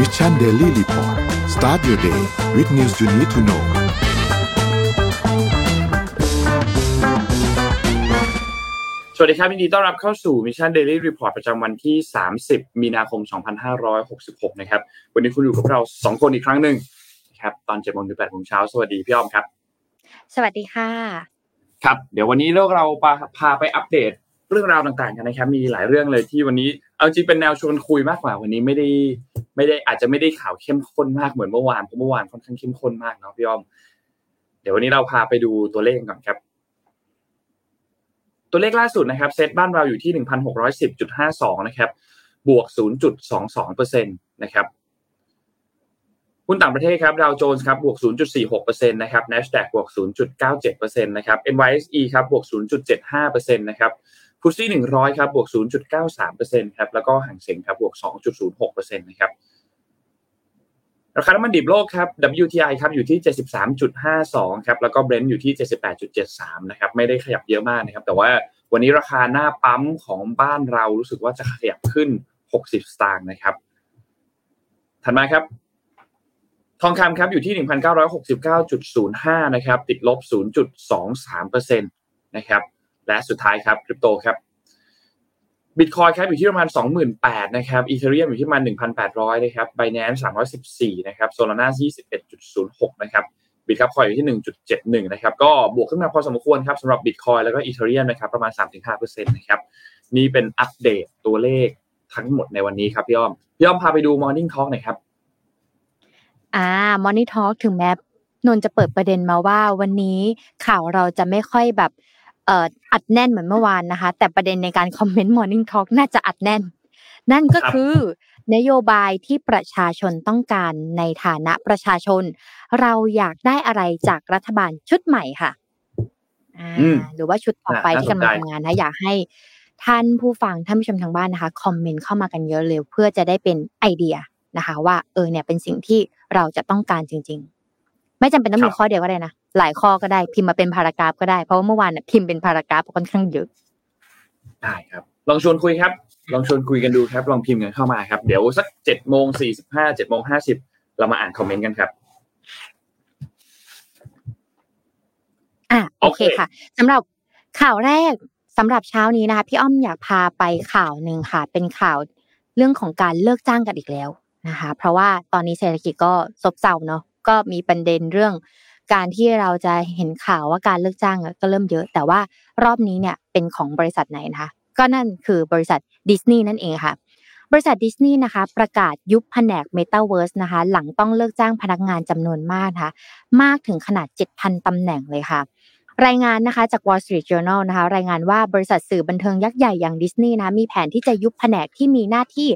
Mission Daily Report start your day with news you need to know สวัสดีครับยินดีต้อนรับเข้าสู่ Mission Daily Report ประจำวันที่ 30 มีนาคม 2566 นะครับ วันนี้คุณอยู่กับเรา 2 คนอีกครั้งหนึ่งครับ ตอน7โมงถึง8โมงเช้า สวัสดีพี่อ้อมครับ สวัสดีค่ะ ครับ เดี๋ยววันนี้เราพาพาไปอัปเดตเรื่องราวต่างๆกันนะครับ มีหลายเรื่องเลยที่วันนี้ เอาจริงเป็นแนวชวนคุยมากกว่าวันนี้ไม่ได้ไม่ได้อาจจะไม่ได้ข่าวเข้มข้นมากเหมือนเมื่อวานเพราะเมื่อวานค่อนข้างเข้มข้นมากเนาะพี่อ้อม เดี๋ยววันนี้เราพาไปดูตัวเลขก่อนครับ ตัวเลขล่าสุดนะครับเซตบ้านเราอยู่ที่หนึ่งพันหกร้อยสิบจุดห้าสองนะครับ บวกศูนย์จุดสองสองเปอร์เซ็นตนะครับหุ้นต่างประเทศครับดาวโจนส์ครับบวก 0.46%นะครับ NASDAQ บวก 0.97%นะครับ NYSE ครับบวก 0.75%นะครับ ฟุตซี่100ครับบวก 0.93%ครับแล้วก็ห่างเส็งครับบวก 2.06%นะครับราคาน้ำมันดิบโลกครับ WTI ครับอยู่ที่ 73.52 ครับแล้วก็ Brent อยู่ที่ 78.73 นะครับไม่ได้ขยับเยอะมากนะครับ แต่ว่าวันนี้ราคาหน้าปั๊มของบ้านเรารู้สึกว่าจะขยับขึ้น 60 สตางค์นะครับ ถัดมาครับ ทองคำครับอยู่ที่ 1,969.05 นะครับ ติดลบ 0.23%นะครับ และสุดท้ายครับคริปโตครับบิตคอยน์ครับอยู่ที่ประมาณ 28,000นะครับอีเธอเรียมอยู่ที่ประมาณ 1,800 นะครับไบแนนซ์314 นะครับโซลาน่า21.06 นะครับบิทคับคอยน์อยู่ที่ 1.71 นะครับก็บวกขึ้นมาพอสมควรครับสำหรับบิตคอยน์แล้วก็อีเธอเรียมนะครับประมาณ 3-5%นะครับนี่เป็นอัปเดตตัวเลขทั้งหมดในวันนี้ครับพี่อ้อม พี่อ้อมพาไปดู Morning Talk หน่อยครับ อ่ามอนิทอ l k ถึงแม้นนจะเปิดประเด็นมาว่าวันนี้ข่าวเราจะไม่ค่อยแบบ อ่ออัดแน่นเหมือนเมื่อวานนะคะ แต่ประเด็นในการคอมเมนต์ Morning Talk น่าจะอัดแน่น นั่นก็คือนโยบายที่ประชาชนต้องการในฐานะประชาชน เราอยากได้อะไรจากรัฐบาลชุดใหม่ค่ะอ่าอืมหรือว่าชุดต่อไปน่าที่กำลังสนใจทำงานนะ อยากให้ท่านผู้ฟังท่านผู้ชมทางบ้านนะคะคอมเมนต์เข้ามากันเยอะเลยเพื่อจะได้เป็นไอเดียนะคะ ว่าเออเนี่ยเป็นสิ่งที่เราจะต้องการจริง ๆ ไม่จำเป็นต้องมีข้อเดียวก็ได้นะ หลายข้อก็ได้พิมพ์มาเป็นพารากราฟก็ได้เพราะว่าเมื่อวานเนี่ยพิมพ์เป็นพารากราฟค่อนข้างเยอะได้ครับ ลองชวนคุยครับ ลองชวนคุยกันดูครับ ลองพิมพ์กันเข้ามาครับ เดี๋ยวสักเจ็ดโมงสี่สิบห้าเจ็ดโมงห้าสิบเรามาอ่านคอมเมนต์กันครับอะโอเคโอเคค่ะสำหรับข่าวแรกสำหรับเช้านี้นะคะ พี่อ้อมอยากพาไปข่าวหนึ่งค่ะ เป็นข่าวเรื่องของการเลิกจ้างกันอีกแล้วนะคะ เพราะว่าตอนนี้เศรษฐกิจก็ซบเซาเนาะก็มีประเด็นเรื่อง การที่เราจะเห็นข่าวว่าการเลิกจ้างก็เริ่มเยอะ แต่ว่ารอบนี้เนี่ยเป็นของบริษัทไหนนะคะก็นั่นคือบริษัทดิสนีย์นั่นเองค่ะ บริษัทดิสนีย์นะคะ ประกาศยุบแผนก Metaverse นะคะ หลังต้องเลิกจ้างพนักงานจำนวนมากนะคะ มากถึงขนาด 7,000ตำแหน่งเลยค่ะ รายงานนะคะจาก Wall Street Journal นะคะรายงานว่าบริษัทสื่อบันเทิงยักษ์ใหญ่อย่างดิสนีย์นะมีแผนที่จะยุบแผนกที่มีหน้าที่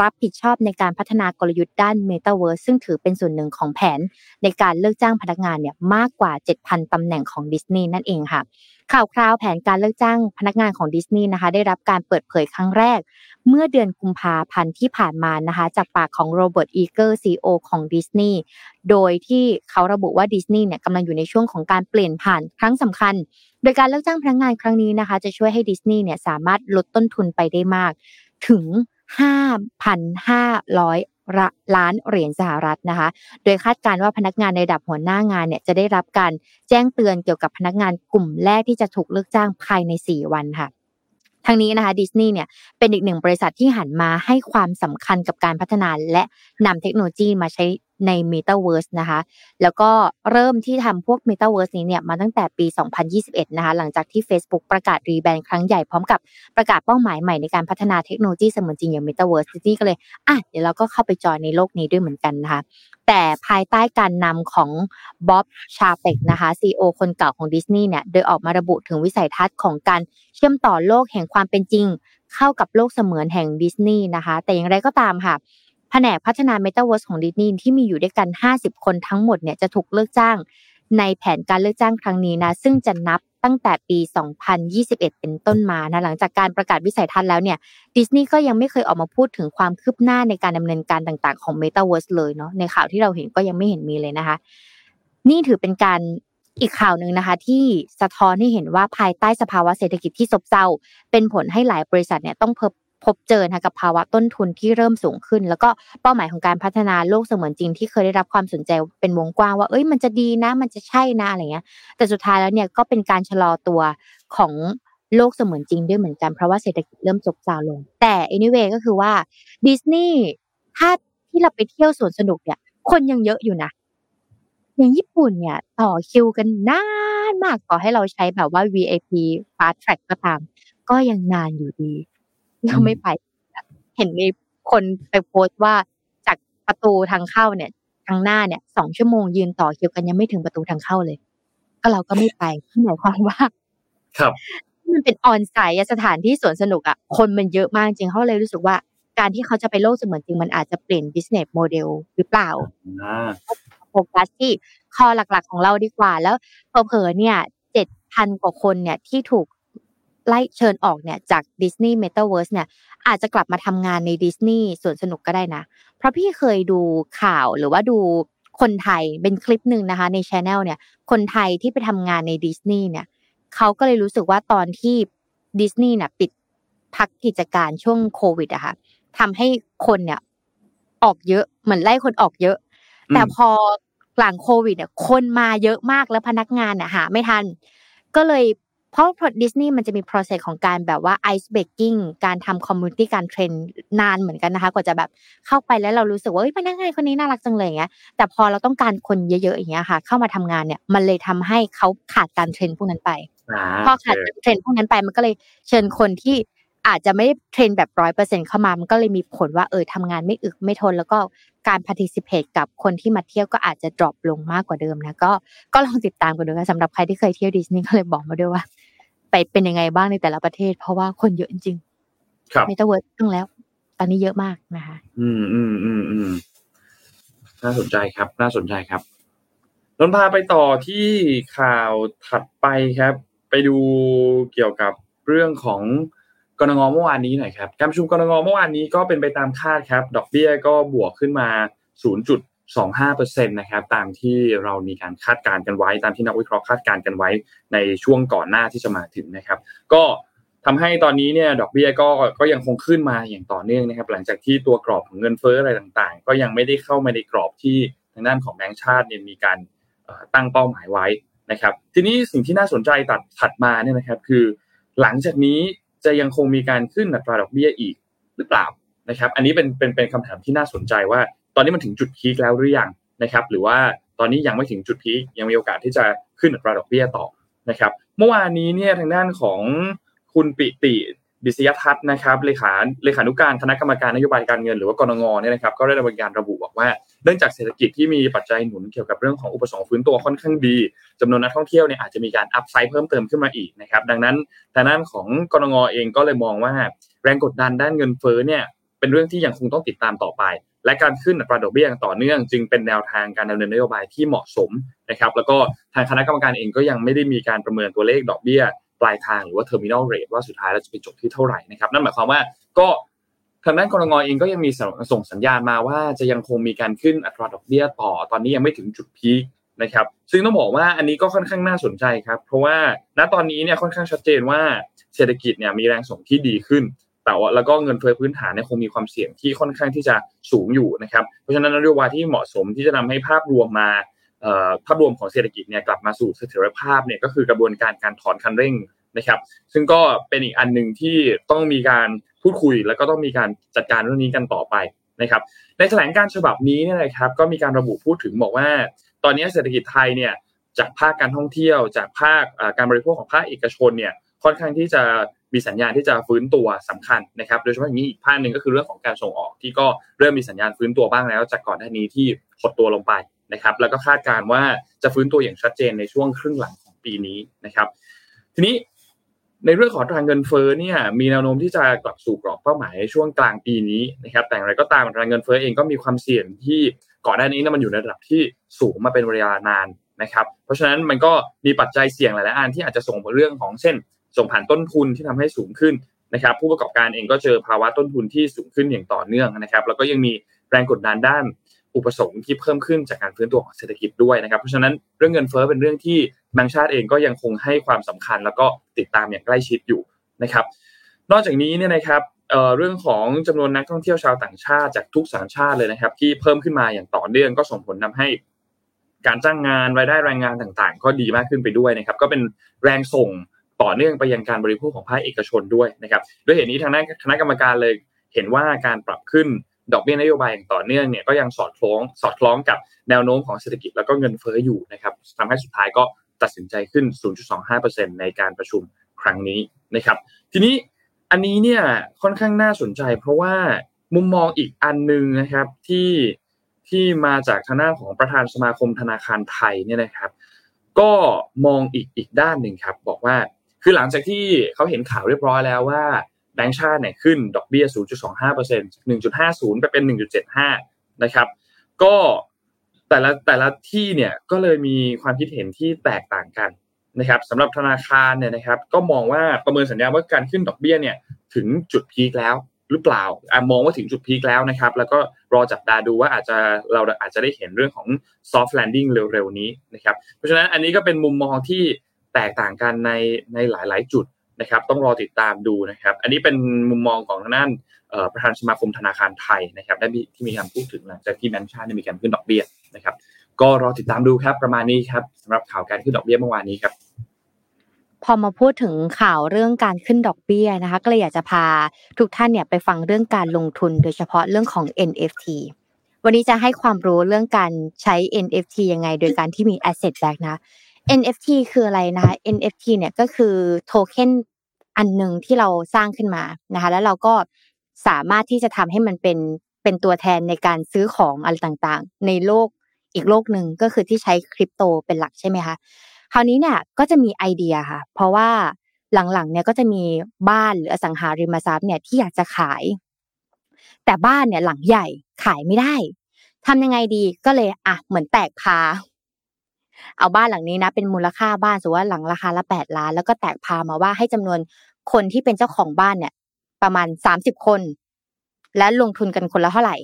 รับผิดชอบในการพัฒนากลยุทธ์ด้าน Metaverse ซึ่งถือเป็นส่วนหนึ่งของแผนในการเลิกจ้างพนักงานเนี่ยมากกว่า 7,000 ตำแหน่งของดิสนีย์นั่นเองค่ะ ข่าวคราวแผนการเลิกจ้างพนักงานของดิสนีย์นะคะ ได้รับการเปิดเผยครั้งแรก เมื่อเดือนกุมภาพันธ์ที่ผ่านมานะคะ จากปากของโรเบิร์ตอีเกอร์ CEO ของดิสนีย์โดยที่เขาระบุว่าดิสนีย์เนี่ยกำลังอยู่ในช่วงของการเปลี่ยนผ่านครั้งสำคัญ โดยการเลิกจ้างพนักงานครั้งนี้นะคะ จะช่วยให้ดิสนีย์เนี่ยสามารถลดต้นทุนไปได้มาก ถึง5,500 ล้านเหรียญสหรัฐนะคะ โดยคาดการณ์ว่าพนักงานในระดับหัวหน้างานเนี่ยจะได้รับการแจ้งเตือนเกี่ยวกับพนักงานกลุ่มแรกที่จะถูกเลิกจ้างภายใน 4 วันค่ะทางนี้นะคะดิสนีย์เนี่ยเป็นอีกหนึ่งบริษัทที่หันมาให้ความสำคัญกับการพัฒนาและนำเทคโนโลยีมาใช้ ใน Metaverse นะคะ แล้วก็เริ่มที่ทำพวก Metaverse นี้เนี่ยมาตั้งแต่ปี 2021 นะคะ หลังจากที่ Facebook ประกาศรีแบรนด์ครั้งใหญ่พร้อมกับประกาศเป้าหมายใหม่ในการพัฒนาเทคโนโลยีเสมือนจริงอย่าง Metaverse ดิสนีย์ก็เลยอะเดี๋ยวเราก็เข้าไปจอยในโลกนี้ด้วยเหมือนกันนะคะ แต่ภายใต้การนำของบ๊อบชาเปกนะคะ CEO คนเก่าของดิสนีย์เนี่ยโดยออกมาระบุถึงวิสัยทัศน์ของการเชื่อมต่อโลกแห่งความเป็นจริง เข้ากับโลกเสมือนแห่งดิสนีย์นะคะ แต่อย่างไรก็ตามค่ะ แผนกพัฒนา Metaverse ของดิสนีย์ที่มีอยู่ด้วยกัน 50 คนทั้งหมดเนี่ยจะถูกเลิกจ้าง ในแผนการเลิกจ้างครั้งนี้นะซึ่งจะนับตั้งแต่ปี 2021 เป็นต้นมานะหลังจากการประกาศวิสัยทัศน์แล้วเนี่ยดิสนีย์ก็ยังไม่เคยออกมาพูดถึงความคืบหน้าในการดำเนินการต่างๆของ Metaverse เลยเนาะในข่าวที่เราเห็นก็ยังไม่เห็นมีเลยนะคะ นี่ถือเป็นการอีกข่าวหนึ่งนะคะ ที่สะท้อนให้เห็นว่าภายใต้สภาวะเศรษฐกิจที่ซบเซาเป็นผลให้หลายบริษัทเนี่ยต้อง พบเจอนะกับภาวะต้นทุนที่เริ่มสูงขึ้น แล้วก็เป้าหมายของการพัฒนาโลกเสมือนจริงที่เคยได้รับความสนใจเป็นวงกว้างว่าเอ้ยมันจะดีนะ มันจะใช่นะอะไรเงี้ย แต่สุดท้ายแล้วเนี่ยก็เป็นการชะลอตัวของโลกเสมือนจริงด้วยเหมือนกันเพราะว่าเศรษฐกิจเริ่มซบเซาลง แต่ anyway ก็คือว่าดิสนีย์ถ้าที่เราไปเที่ยวสวนสนุกเนี่ย คนยังเยอะอยู่นะอย่างญี่ปุ่นเนี่ย ต่อคิวกันนานมากต่อให้เราใช้แบบว่า VIP fast track ก็ตาม ก็ยังนานอยู่ดี ยังไม่ไป เห็นมีคนไปโพสต์ว่าจากประตูทางเข้าเนี่ย ทางหน้าเนี่ยสองชั่วโมงยืนต่อคิวกันยังไม่ถึงประตูทางเข้าเลย ก็เราก็ไม่ไปหมายความว่า ครับมันเป็นออนไซต์สถานที่สวนสนุกอะคนมันเยอะมากจริงเขาเลยรู้สึกว่า การที่เขาจะไปโลกเสมือนจริงมันอาจจะเปลี่ยน business model หรือเปล่าอ่าโฟกัสที่ core หลักๆของเราดีกว่า แล้วเผลอๆเนี่ยเจ็ดพันกว่าคนเนี่ยที่ถูก ไล่เชิญออกเนี่ยจากดิสนีย์เมตาเวิร์สเนี่ยอาจจะกลับมาทำงานในดิสนีย์สวนสนุกก็ได้นะ เพราะพี่เคยดูข่าวหรือว่าดูคนไทยเป็นคลิปหนึ่งนะคะในช anel เนี่ยคนไทยที่ไปทำงานในดิสนีย์เนี่ยเขาก็เลยรู้สึกว่าตอนที่ดิสนีย์เนี่ยปิดพักกิจการช่วงโควิดอะค่ะทำให้คนเนี่ยออกเยอะเหมือนไล่คนออกเยอะอืมแต่พอหลังโควิดเนี่ยคนมาเยอะมากแล้วพนักงานเนี่ยหาไม่ทัน ก็เลย เพราะดิสนีย์มันจะมี process ของการแบบว่า ice breaking การทำ community การเทรนนานเหมือนกันนะคะ กว่าจะแบบเข้าไปแล้วเรารู้สึกว่าเอ้ยพนักงานคนนี้น่ารักจังเลยอย่างเงี้ย แต่พอเราต้องการคนเยอะๆอย่างเงี้ยค่ะ เข้ามาทำงานเนี่ยมันเลยทำให้เขาขาดการเทรนพวกนั้นไปอ่าพอขาดtrain พวกนั้นไปมันก็เลยเชิญคนที่ อาจจะไม่ได้ train แบบร้อยเปอร์เซ็นต์เข้ามา มันก็เลยมีผลว่าเออทำงานไม่อึดไม่ทน แล้วก็การ participate กับคนที่มาเที่ยวก็อาจจะ drop ลงมากกว่าเดิมนะก็ก็ลองติดตามกันดูค่ะสำหรับใครที่เคยเที่ยวดิสนีย์ก็เลยบอกมาด้วยว่า ไปเป็นยังไงบ้างในแต่ละประเทศ เพราะว่าคนเยอะจริงครับๆไม่ต้องเวิร์ดตั้งแล้ว ตอนนี้เยอะมากนะคะ อืมอืมอืมอืมน่าสนใจครับ น่าสนใจครับนนท์พาไปต่อที่ข่าวถัดไปครับ ไปดูเกี่ยวกับเรื่องของ กรงงเมื่อวานนี้หน่อยครับการประชุมกรงงเมื่อวานนี้ก็เป็นไปตามคาดครับ ดอกเบี้ยก็บวกขึ้นมา 0.25%นะครับตามที่เรามีการคาดการณ์กันไว้ ตามที่นักวิเคราะห์คาดการณ์กันไว้ในช่วงก่อนหน้าที่จะมาถึงนะครับ ก็ทำให้ตอนนี้เนี่ยดอกเบี้ยก็ก็ยังคงขึ้นมาอย่างต่อเนื่องนะครับ หลังจากที่ตัวกรอบของเงินเฟ้ออะไรต่างๆ ก็ยังไม่ได้เข้ามาในกรอบที่ทางด้านของแบงก์ชาติเนี่ยมีการตั้งเป้าหมายไว้นะครับ ทีนี้สิ่งที่น่าสนใจตัดถัดมาเนี่ยนะครับ คือ หลังจากนี้ จะยังคงมีการขึ้นอัตราดอกเบี้ยอีกหรือเปล่านะครับ อันนี้เป็นเป็นเป็นคำถามที่น่าสนใจว่า ตอนนี้มันถึงจุดพีคแล้วหรือยังนะครับ หรือว่าตอนนี้ยังไม่ถึงจุดพีคยังมีโอกาสที่จะขึ้นอัตราดอกเบี้ยต่อนะครับ เมื่อวานนี้เนี่ยทางด้านของคุณปิติ ดิษยทัศน์นะครับเลขาเลขานุการคณะกรรมการนโยบายการเงินหรือว่ากรงงเนี่ยนะครับก็ได้ดำเนินการระบุบอกว่าเนื่องจากเศรษฐกิจที่มีปัจจัยหนุนเกี่ยวกับเรื่องของอุปสงค์ฟื้นตัวค่อนข้างดีจำนวนนักท่องเที่ยวเนี่ยอาจจะมีการอัพไซด์เพิ่มเติมขึ้นมาอีกนะครับดังนั้นทางด้านของกรงงเองก็เลยมองว่า แรงกดดันด้านเงินเฟ้อเนี่ยเป็นเรื่องที่ยังคงต้องติดตามต่อไป และการขึ้นอัตราดอกเบี้ยอย่างต่อเนื่อง จึงเป็นแนวทางการดำเนินนโยบายที่เหมาะสมนะครับแล้วก็ทางคณะกรรมการเองก็ยังไม่ได้มีการประเมินตัวเลขดอกเบี้ย ปลายทางหรือว่า terminal rate ว่าสุดท้ายแล้วจะไปจบที่เท่าไหร่นะครับนั่นหมายความว่าก็ทางด้านกรงงเองก็ยังมีส่งสัญญาณมาว่าจะยังคงมีการขึ้นอัตราดอกเบี้ยต่อ ตอนนี้ยังไม่ถึงจุดพีคนะครับ ซึ่งต้องบอกว่าอันนี้ก็ค่อนข้างน่าสนใจครับ เพราะว่าณตอนนี้เนี่ยค่อนข้างชัดเจนว่าเศรษฐกิจเนี่ยมีแรงส่งที่ดีขึ้น แต่ว่าแล้วก็เงินเฟ้อพื้นฐานเนี่ยคงมีความเสี่ยงที่ค่อนข้างที่จะสูงอยู่นะครับ เพราะฉะนั้นนโยบายที่เหมาะสมที่จะทำให้ภาพรวมมา ภาพรวมของเศรษฐกิจเนี่ยกลับมาสู่เสถียรภาพเนี่ยก็คือกระบวนการการถอนคันเร่งนะครับ ซึ่งก็เป็นอีกอันหนึ่งที่ต้องมีการพูดคุย แล้วก็ต้องมีการจัดการเรื่องนี้กันต่อไปนะครับ ในแถลงการฉบับนี้เนี่ยนะครับ ก็มีการระบุพูดถึงบอกว่า ตอนนี้เศรษฐกิจไทยเนี่ยจากภาคการท่องเที่ยว จากภาคการบริโภคของภาคเอกชนเนี่ยค่อนข้างที่จะมีสัญญาณที่จะฟื้นตัวสำคัญนะครับ โดยเฉพาะอย่างนี้อีกภาคหนึ่งก็คือเรื่องของการส่งออกที่ก็เริ่มมีสัญญาณฟื้นตัวบ้างแล้ว จากก่อนหน้านี้ที่หดตัวลงไปนะครับแล้วก็คาดการณ์ว่าจะฟื้นตัวอย่างชัดเจนในช่วงครึ่งหลังของปีนี้นะครับ ทีนี้ในเรื่องของทางเงินเฟ้อเนี่ยมีแนวโน้มที่จะกลับสู่กรอบเป้าหมายในช่วงกลางปีนี้นะครับแต่อย่างไรก็ตามทางเงินเฟ้อเองก็มีความเสี่ยงที่ก่อนหน้านี้นะมันอยู่ในระดับที่สูงมาเป็นเวลานานนะครับ เพราะฉะนั้นมันก็มีปัจจัยเสี่ยงหลายๆอันที่อาจจะส่งผลเรื่องของเช่น ส่งผ่านต้นทุนที่ทำให้สูงขึ้นนะครับ ผู้ประกอบการเองก็เจอภาวะต้นทุนที่สูงขึ้นอย่างต่อเนื่องนะครับ แล้วก็ยังมีแรงกดดันด้าน อุปสงค์ที่เพิ่มขึ้นจากการฟื้นตัวของเศรษฐกิจด้วยนะครับ เพราะฉะนั้นเรื่องเงินเฟ้อเป็นเรื่องที่แบงก์ชาติเองก็ยังคงให้ความสำคัญ แล้วก็ติดตามอย่างใกล้ชิดอยู่นะครับ นอกจากนี้เนี่ยนะครับเเรื่องของจำนวนนักท่องเที่ยวชาวต่างชาติจากทุกสัญชาติเลยนะครับ ที่เพิ่มขึ้นมาอย่างต่อเนื่องก็ส่งผลทาให้การจ้างงานรายได้แรงงานต่างๆ ก็ดีมากขึ้นไปด้วยนะครับ ก็เป็นแรงส่งต่อเนื่องไปยังการบริโภคของภาคเอกชนด้วยนะครับ ด้วยเหตุนี้ทางด้านคณะกรรมการเลยเห็นว่าการปรับขึ้น ดอกเบี้ยนโยบายอย่างต่อเนื่องเนี่ยก็ยังสอดคล้องสอดคล้องกับแนวโน้มของเศรษฐกิจแล้วก็เงินเฟ้ออยู่นะครับทำให้สุดท้ายก็ตัดสินใจขึ้น 0.25%ในการประชุมครั้งนี้นะครับ ทีนี้อันนี้เนี่ยค่อนข้างน่าสนใจ เพราะว่ามุมมองอีกอันหนึ่งนะครับที่ที่มาจากทางด้านของประธานสมาคมธนาคารไทยเนี่ยนะครับ ก็มองอีกอีกด้านหนึ่งครับ บอกว่าคือหลังจากที่เขาเห็นข่าวเรียบร้อยแล้วว่า แบงก์ชาติเนี่ยขึ้นดอกเบี้ย 0.25% 1.50 ไปเป็น 1.75 นะครับ ก็แต่ละแต่ละที่เนี่ยก็เลยมีความคิดเห็นที่แตกต่างกันนะครับสำหรับธนาคารเนี่ยนะครับ ก็มองว่าประเมินสัญญาว่าการขึ้นดอกเบี้ยเนี่ยถึงจุดพีคแล้วหรือเปล่าอมองว่าถึงจุดพีคแล้วนะครับ แล้วก็รอจับตาดูว่าอาจจะเราอาจจะได้เห็นเรื่องของ soft landing เร็วๆนี้นะครับ เพราะฉะนั้นอันนี้ก็เป็นมุมมองที่แตกต่างกันในในหลายๆ จุด นะครับต้องรอติดตามดูนะครับ อันนี้เป็นมุมมองของทางด้านประธานสมาคมธนาคารไทยนะครับได้ที่มีการพูดถึงหลังจากที่แบงก์ชาติมีการขึ้นดอกเบี้ยนะครับ ก็รอติดตามดูครับประมาณนี้ครับสำหรับข่าวการขึ้นดอกเบี้ยเมื่อวานนี้ครับพอมาพูดถึงข่าวเรื่องการขึ้นดอกเบี้ยนะคะ ก็เลยอยากจะพาทุกท่านเนี่ยไปฟังเรื่องการลงทุนโดยเฉพาะเรื่องของ NFT วันนี้จะให้ความรู้เรื่องการใช้ NFT ยังไง โดยการที่มี asset back นะ NFT คืออะไรนะคะ NFT เนี่ยก็คือโทเค็น อันหนึ่งที่เราสร้างขึ้นมานะคะ แล้วเราก็สามารถที่จะทำให้มันเป็นเป็นตัวแทนในการซื้อของอะไรต่างๆ ในโลกอีกโลกหนึ่งก็คือที่ใช้คริปโตเป็นหลักใช่ไหมคะคราวนี้เนี่ยก็จะมีไอเดียค่ะ เพราะว่าหลังๆเนี่ยก็จะมีบ้านหรืออสังหาริมทรัพย์เนี่ยที่อยากจะขาย แต่บ้านเนี่ยหลังใหญ่ขายไม่ได้ทำยังไงดีก็เลยอะเหมือนแตกพา เอาบ้านหลังนี้นะ เป็นมูลค่าบ้านสมมติว่าหลังราคาละแปดล้าน แล้วก็แตกพามาว่าให้จำนวนคนที่เป็นเจ้าของบ้านเนี่ย ประมาณสามสิบคน และลงทุนกันคนละเท่าไหร่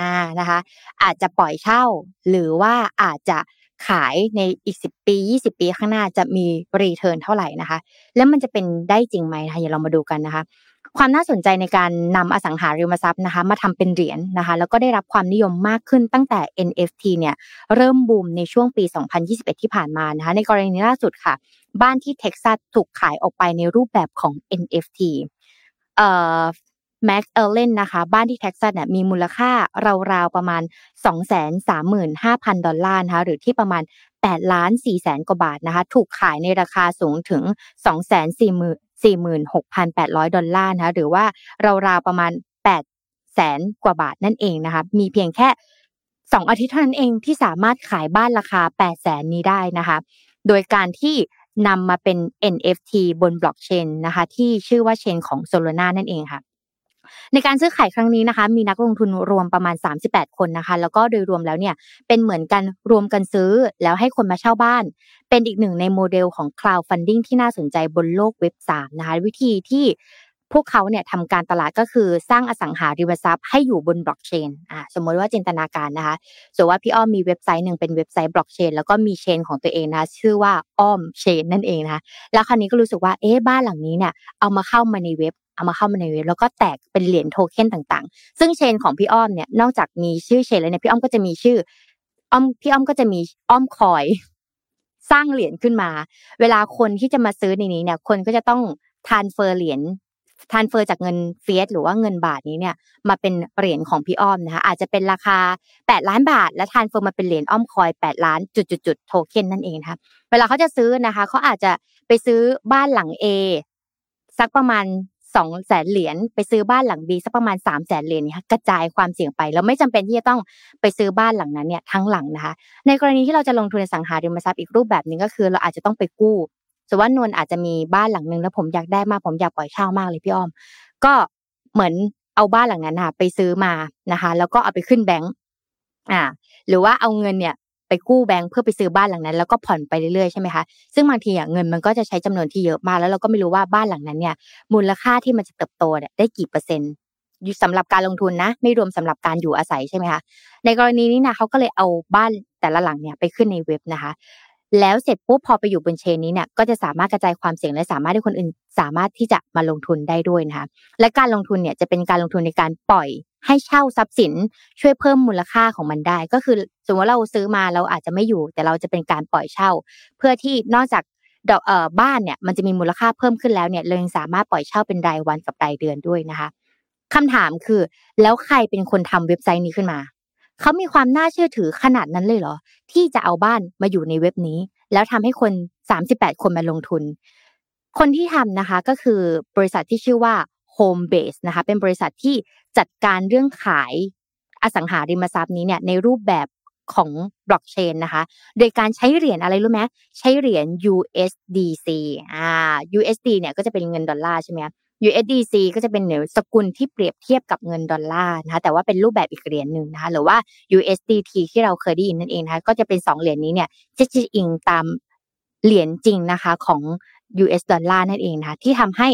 อ่านะคะ อาจจะปล่อยเช่า หรือว่าอาจจะขายในอีกสิบปียี่สิบปีข้างหน้าจะมีรีเทิร์นเท่าไหร่นะคะ แล้วมันจะเป็นได้จริงไหมนะคะอย่าเรามาดูกันนะคะ ความน่าสนใจในการนำอสังหาริมทรัพย์นะคะ มาทำเป็นเหรียญนนะคะ แล้วก็ได้รับความนิยมมากขึ้นตั้งแต่ NFT เนี่ยเริ่มบูมในช่วงปี 2021 ที่ผ่านมานะคะ ในกรณีล่าสุดค่ะ บ้านที่เท็กซัสถูกขายออกไปในรูปแบบของ NFT เอ่อ McAllen นะคะ บ้านที่เท็กซัสเนี่ยมีมูลค่าราวๆประมาณ 235,000 ดอลลาร์นะคะหรือที่ประมาณ8ล้าน4แสนกว่าบาทนะคะ ถูกขายในราคาสูงถึง 46,800 ดอลลาร์นะคะหรือว่าราวๆประมาณ8แสนกว่าบาทนั่นเองนะคะมีเพียงแค่ 2 อาทิตย์เท่านั้นเองที่สามารถขายบ้านราคา8แสนนี้ได้นะคะโดยการที่นำมาเป็น NFT บนบล็อกเชนนะคะที่ชื่อว่าเชนของ Solana นั่นเองค่ะ ในการซื้อขายครั้งนี้นะคะ มีนักลงทุนรวมประมาณ 38 คนนะคะ แล้วก็โดยรวมแล้วเนี่ยเป็นเหมือนกันรวมกันซื้อแล้วให้คนมาเช่าบ้าน เป็นอีกหนึ่งในโมเดลของ crowdfunding ที่น่าสนใจบนโลก Web3 นะคะวิธีที่พวกเขาเนี่ยทำการตลาดก็คือสร้างอสังหาริมทรัพย์ให้อยู่บนบล็อกเชนอ่าสมมติว่าจินตนาการนะคะสมมติว่าพี่อ้อมมีเว็บไซต์หนึ่งเป็นเว็บไซต์บล็อกเชนแล้วก็มี chain ของตัวเองนะชื่อว่าอ้อม chain นั่นเองนะคะแล้วคราวนี้ก็รู้สึกว่าเอ๊ะบ้านหลังนี้เนี่ยเอามาเข้ามาในเว็บ เอามาเข้ามาในเว็บแล้วก็แตกเป็นเหรียญโทเค็นต่างๆ ซึ่ง chain ของพี่อ้อมเนี่ยนอกจากมีชื่อ chain แล้วเนี่ยพี่อ้อมก็จะมีชื่ออ้อมพี่อ้อมก็จะมีอ้อม coin สร้างเหรียญขึ้นมา เวลาคนที่จะมาซื้อในนี้เนี่ย คนก็จะต้อง transfer เหรียญ transfer จากเงิน fiat หรือว่าเงินบาทนี้เนี่ยมาเป็นเหรียญของพี่อ้อมนะคะอาจจะเป็นราคา 8 ล้านบาท และ transfer มาเป็นเหรียญอ้อม coin 8 ล้านจุดๆโทเค็นนั่นเองนะคะเวลาเขาจะซื้อนะคะเขาอาจจะไปซื้อบ้านหลัง A สักประมาณ สองแสนเหรียญไปซื้อบ้านหลังบีสักประมาณสามแสนเหรียญนี่ะกระจายความเสี่ยงไปแล้วไม่จำเป็นที่จะต้องไปซื้อบ้านหลังนั้นเนี่ยทั้งหลังนะคะ ในกรณีที่เราจะลงทุนในสังหาริมทรัพย์อีกรูปแบบหนึ่งก็คือ เราอาจจะต้องไปกู้สมมติว่านวลอาจจะมีบ้านหลังหนึ่งแล้วผมอยากได้มากผมอยากปล่อยเช่ามากเลยพี่อ้อม ก็เหมือนเอาบ้านหลังนั้นค่ะไปซื้อมานะคะ แล้วก็เอาไปขึ้นแบงก์อ่า หรือว่าเอาเงินเนี่ย ไปกู้แบงค์เพื่อไปซื้อบ้านหลังนั้น แล้วก็ผ่อนไปเรื่อยๆใช่ไหมคะซึ่งบางทีเงินมันก็จะใช้จำนวนที่เยอะมากแล้วเราก็ไม่รู้ว่าบ้านหลังนั้นเนี่ยมูลค่าที่มันจะเติบโตเนี่ยได้กี่เปอร์เซ็นต์สำหรับการลงทุนนะไม่รวมสำหรับการอยู่อาศัยใช่ไหมคะในกรณีนี้นะเขาก็เลยเอาบ้านแต่ละหลังเนี่ยไปขึ้นในเว็บนะคะ แล้วเสร็จปุ๊บพอไปอยู่บนเชนนี้เนี่ยก็จะสามารถกระจายความเสี่ยงและสามารถให้คนอื่นสามารถที่จะมาลงทุนได้ด้วยนะคะและการลงทุนเนี่ยจะเป็นการลงทุนในการปล่อยให้เช่าทรัพย์สินช่วยเพิ่มมูลค่าของมันได้ ก็คือสมมติว่าเราซื้อมาเราอาจจะไม่อยู่ แต่เราจะเป็นการปล่อยเช่า เพื่อที่นอกจากดอกเอ่อบ้านเนี่ยมันจะมีมูลค่าเพิ่มขึ้นแล้วเนี่ยเรายังสามารถปล่อยเช่าเป็นรายวันกับรายเดือนด้วยนะคะคำถามคือ แล้วใครเป็นคนทำเว็บไซต์นี้ขึ้นมา เขามีความน่าเชื่อถือขนาดนั้นเลยเหรอ ที่จะเอาบ้านมาอยู่ในเว็บนี้ แล้วทำให้คน 38 คนมาลงทุน คนที่ทำนะคะก็คือบริษัทที่ชื่อว่า Home Base นะคะเป็นบริษัทที่จัดการเรื่องขายอสังหาริมทรัพย์นี้เนี่ยในรูปแบบของบล็อกเชนนะคะ โดยการใช้เหรียญอะไรรู้ไหมใช้เหรียญ USDC อ่า USD เนี่ยก็จะเป็นเงินดอลลาร์ใช่ไหม USDC ก็จะเป็นเหนือสกุลที่เปรียบเทียบกับเงินดอลลาร์นะคะแต่ว่าเป็นรูปแบบอีกเหรียญหนึ่งนะคะหรือว่า USDT ที่เราเคยได้ยินนั่นเองนะคะก็จะเป็นสองเหรียญนี้เนี่ยจะจะอิงตามเหรียญจริงนะคะของ US ดอลลาร์นั่นเองนะคะที่ทำให้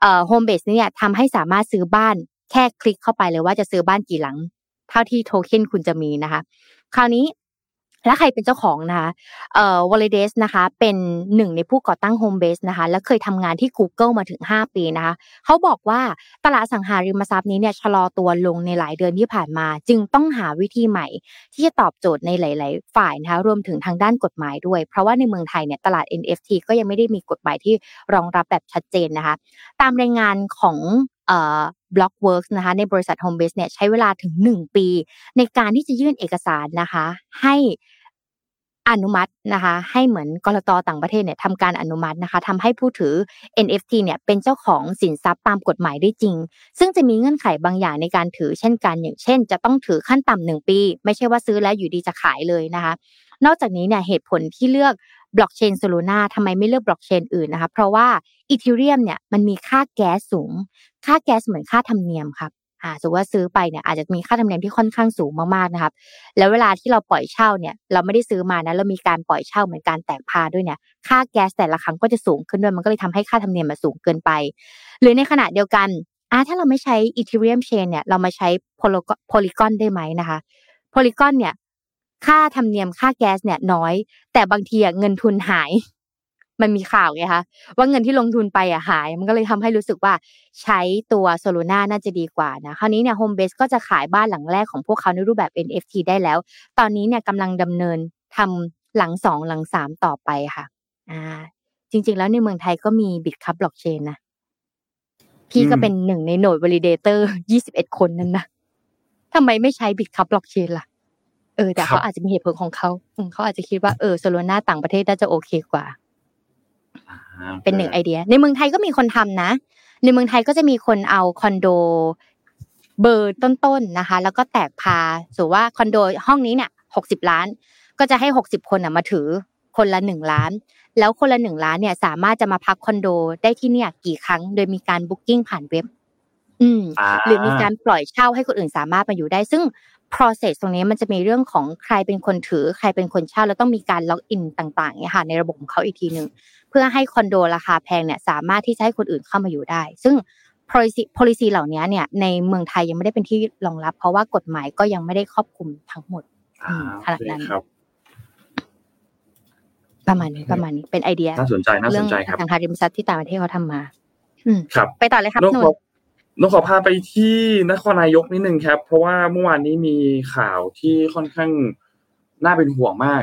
เอ่อ Home Base เนี่ยทำให้สามารถซื้อบ้านแค่คลิกเข้าไปเลยว่าจะซื้อบ้านกี่หลัง เท่าที่โทเค็นคุณจะมีนะคะ คราวนี้ และใครเป็นเจ้าของนะคะเอ่อ Valides นะคะ เป็นหนึ่งในผู้ก่อตั้ง Homebase นะคะ และเคยทำงานที่ Google มาถึง 5 ปีนะคะ เขาบอกว่าตลาดสังหาริมทรัพย์นี้เนี่ยชะลอตัวลงในหลายเดือนที่ผ่านมา จึงต้องหาวิธีใหม่ ที่จะตอบโจทย์ในหลาย ๆ ฝ่ายนะคะ รวมถึงทางด้านกฎหมายด้วย เพราะว่าในเมืองไทยเนี่ยตลาด NFT ก็ยังไม่ได้มีกฎหมายที่รองรับแบบชัดเจนนะคะ ตามรายงานของเอ่อ Blockworks นะคะในบริษัท Homebase เนี่ยใช้เวลาถึง 1 ปี ในการที่จะยื่นเอกสารนะคะ ให้ อนุมัตินะคะให้เหมือนกรตต่างประเทศเนี่ยทำการอนุมัตินะคะทำให้ผู้ถือ NFT เนี่ยเป็นเจ้าของสินทรัพย์ตามกฎหมายได้จริง ซึ่งจะมีเงื่อนไขบางอย่างในการถือเช่นกันอย่างเช่น จะต้องถือขั้นต่ำหนึ่งปี ไม่ใช่ว่าซื้อแล้วอยู่ดีๆจะขายเลยนะคะนอกจากนี้เนี่ยเหตุผลที่เลือกบล็อกเชน Solana ทำไมไม่เลือกบล็อกเชนอื่นนะคะเพราะว่า Ethereum เนี่ยมันมีค่าแก๊สสูง ค่าแก๊สเหมือนค่าธรรมเนียมครับ อ่าสมมติว่าซื้อไปเนี่ยอาจจะมีค่าธรรมเนียมที่ค่อนข้างสูงมากๆนะครับ แล้วเวลาที่เราปล่อยเช่าเนี่ยเราไม่ได้ซื้อมานะเรามีการปล่อยเช่าเหมือนการแตกพาด้วยเนี่ยค่าแก๊สแต่ละครั้งก็จะสูงขึ้นด้วยมันก็เลยทำให้ค่าธรรมเนียมมันสูงเกินไป หรือในขณะเดียวกันอ่าถ้าเราไม่ใช้ Ethereum chain เนี่ยเรามาใช้ Polygon ได้ไหมนะคะ Polygon เนี่ยค่าธรรมเนียมค่าแก๊สเนี่ยน้อย แต่บางทีเงินทุนหาย มันมีข่าวไงคะว่าเงินที่ลงทุนไปอะหาย มันก็เลยทำให้รู้สึกว่าใช้ตัว Solana น่าจะดีกว่านะคราวนี้เนี่ย Homebase ก็จะขายบ้านหลังแรกของพวกเขาในรูปแบบ NFT ได้แล้ว ตอนนี้เนี่ยกำลังดำเนินทำหลังสองหลังสามต่อไปค่ะ อ่า จริง ๆ แล้วในเมืองไทยก็มี Bitkub บล็อกเชนนะพี่ก็เป็นหนึ่งใน node validator ยี่สิบเอ็ดคนนั้นนะทำไมไม่ใช้ Bitkub บล็อกเชนล่ะ เออ แต่เขาอาจจะมีเหตุผลของเขาเขาอาจจะคิดว่าเออ Solana ต่างประเทศน่าจะโอเคกว่า เป็นหนึ่งไอเดีย ในเมืองไทยก็มีคนทำนะ ในเมืองไทยก็จะมีคนเอาคอนโดเบอร์ต้นๆนะคะ แล้วก็แตก part สมมติว่าคอนโดห้องนี้เนี่ยหกสิบล้าน ก็จะให้หกสิบคนมาถือคนละหนึ่งล้าน แล้วคนละหนึ่งล้านเนี่ยสามารถจะมาพักคอนโดได้ที่เนี่ยกี่ครั้ง โดยมีการ booking ผ่านเว็บ อืมหรือมีการปล่อยเช่าให้คนอื่นสามารถมาอยู่ได้ ซึ่ง process ตรงนี้มันจะมีเรื่องของใครเป็นคนถือ ใครเป็นคนเช่าแล้วต้องมีการ login ต่างๆเนี่ยค่ะในระบบของเขาอีกทีหนึ่ง เพื่อให้คอนโดราคาแพงเนี่ยสามารถที่จะให้คนอื่นเข้ามาอยู่ได้ ซึ่ง policy policy เหล่านี้เนี่ยในเมืองไทยยังไม่ได้เป็นที่รองรับ เพราะว่ากฎหมายก็ยังไม่ได้ครอบคลุมทั้งหมดขนาดนั้นประมาณนี้ประมาณนี้เป็นไอเดียน่าสนใจน่าสนใจครับทางคาริมซัตที่ต่างประเทศเขาทำมา อืครับ ไปต่อเลยครับนุ่นนขอพาไปที่นครนายกนิดนึงครับ เพราะว่าเมื่อวานนี้มีข่าวที่ค่อนข้างน่าเป็นห่วงมาก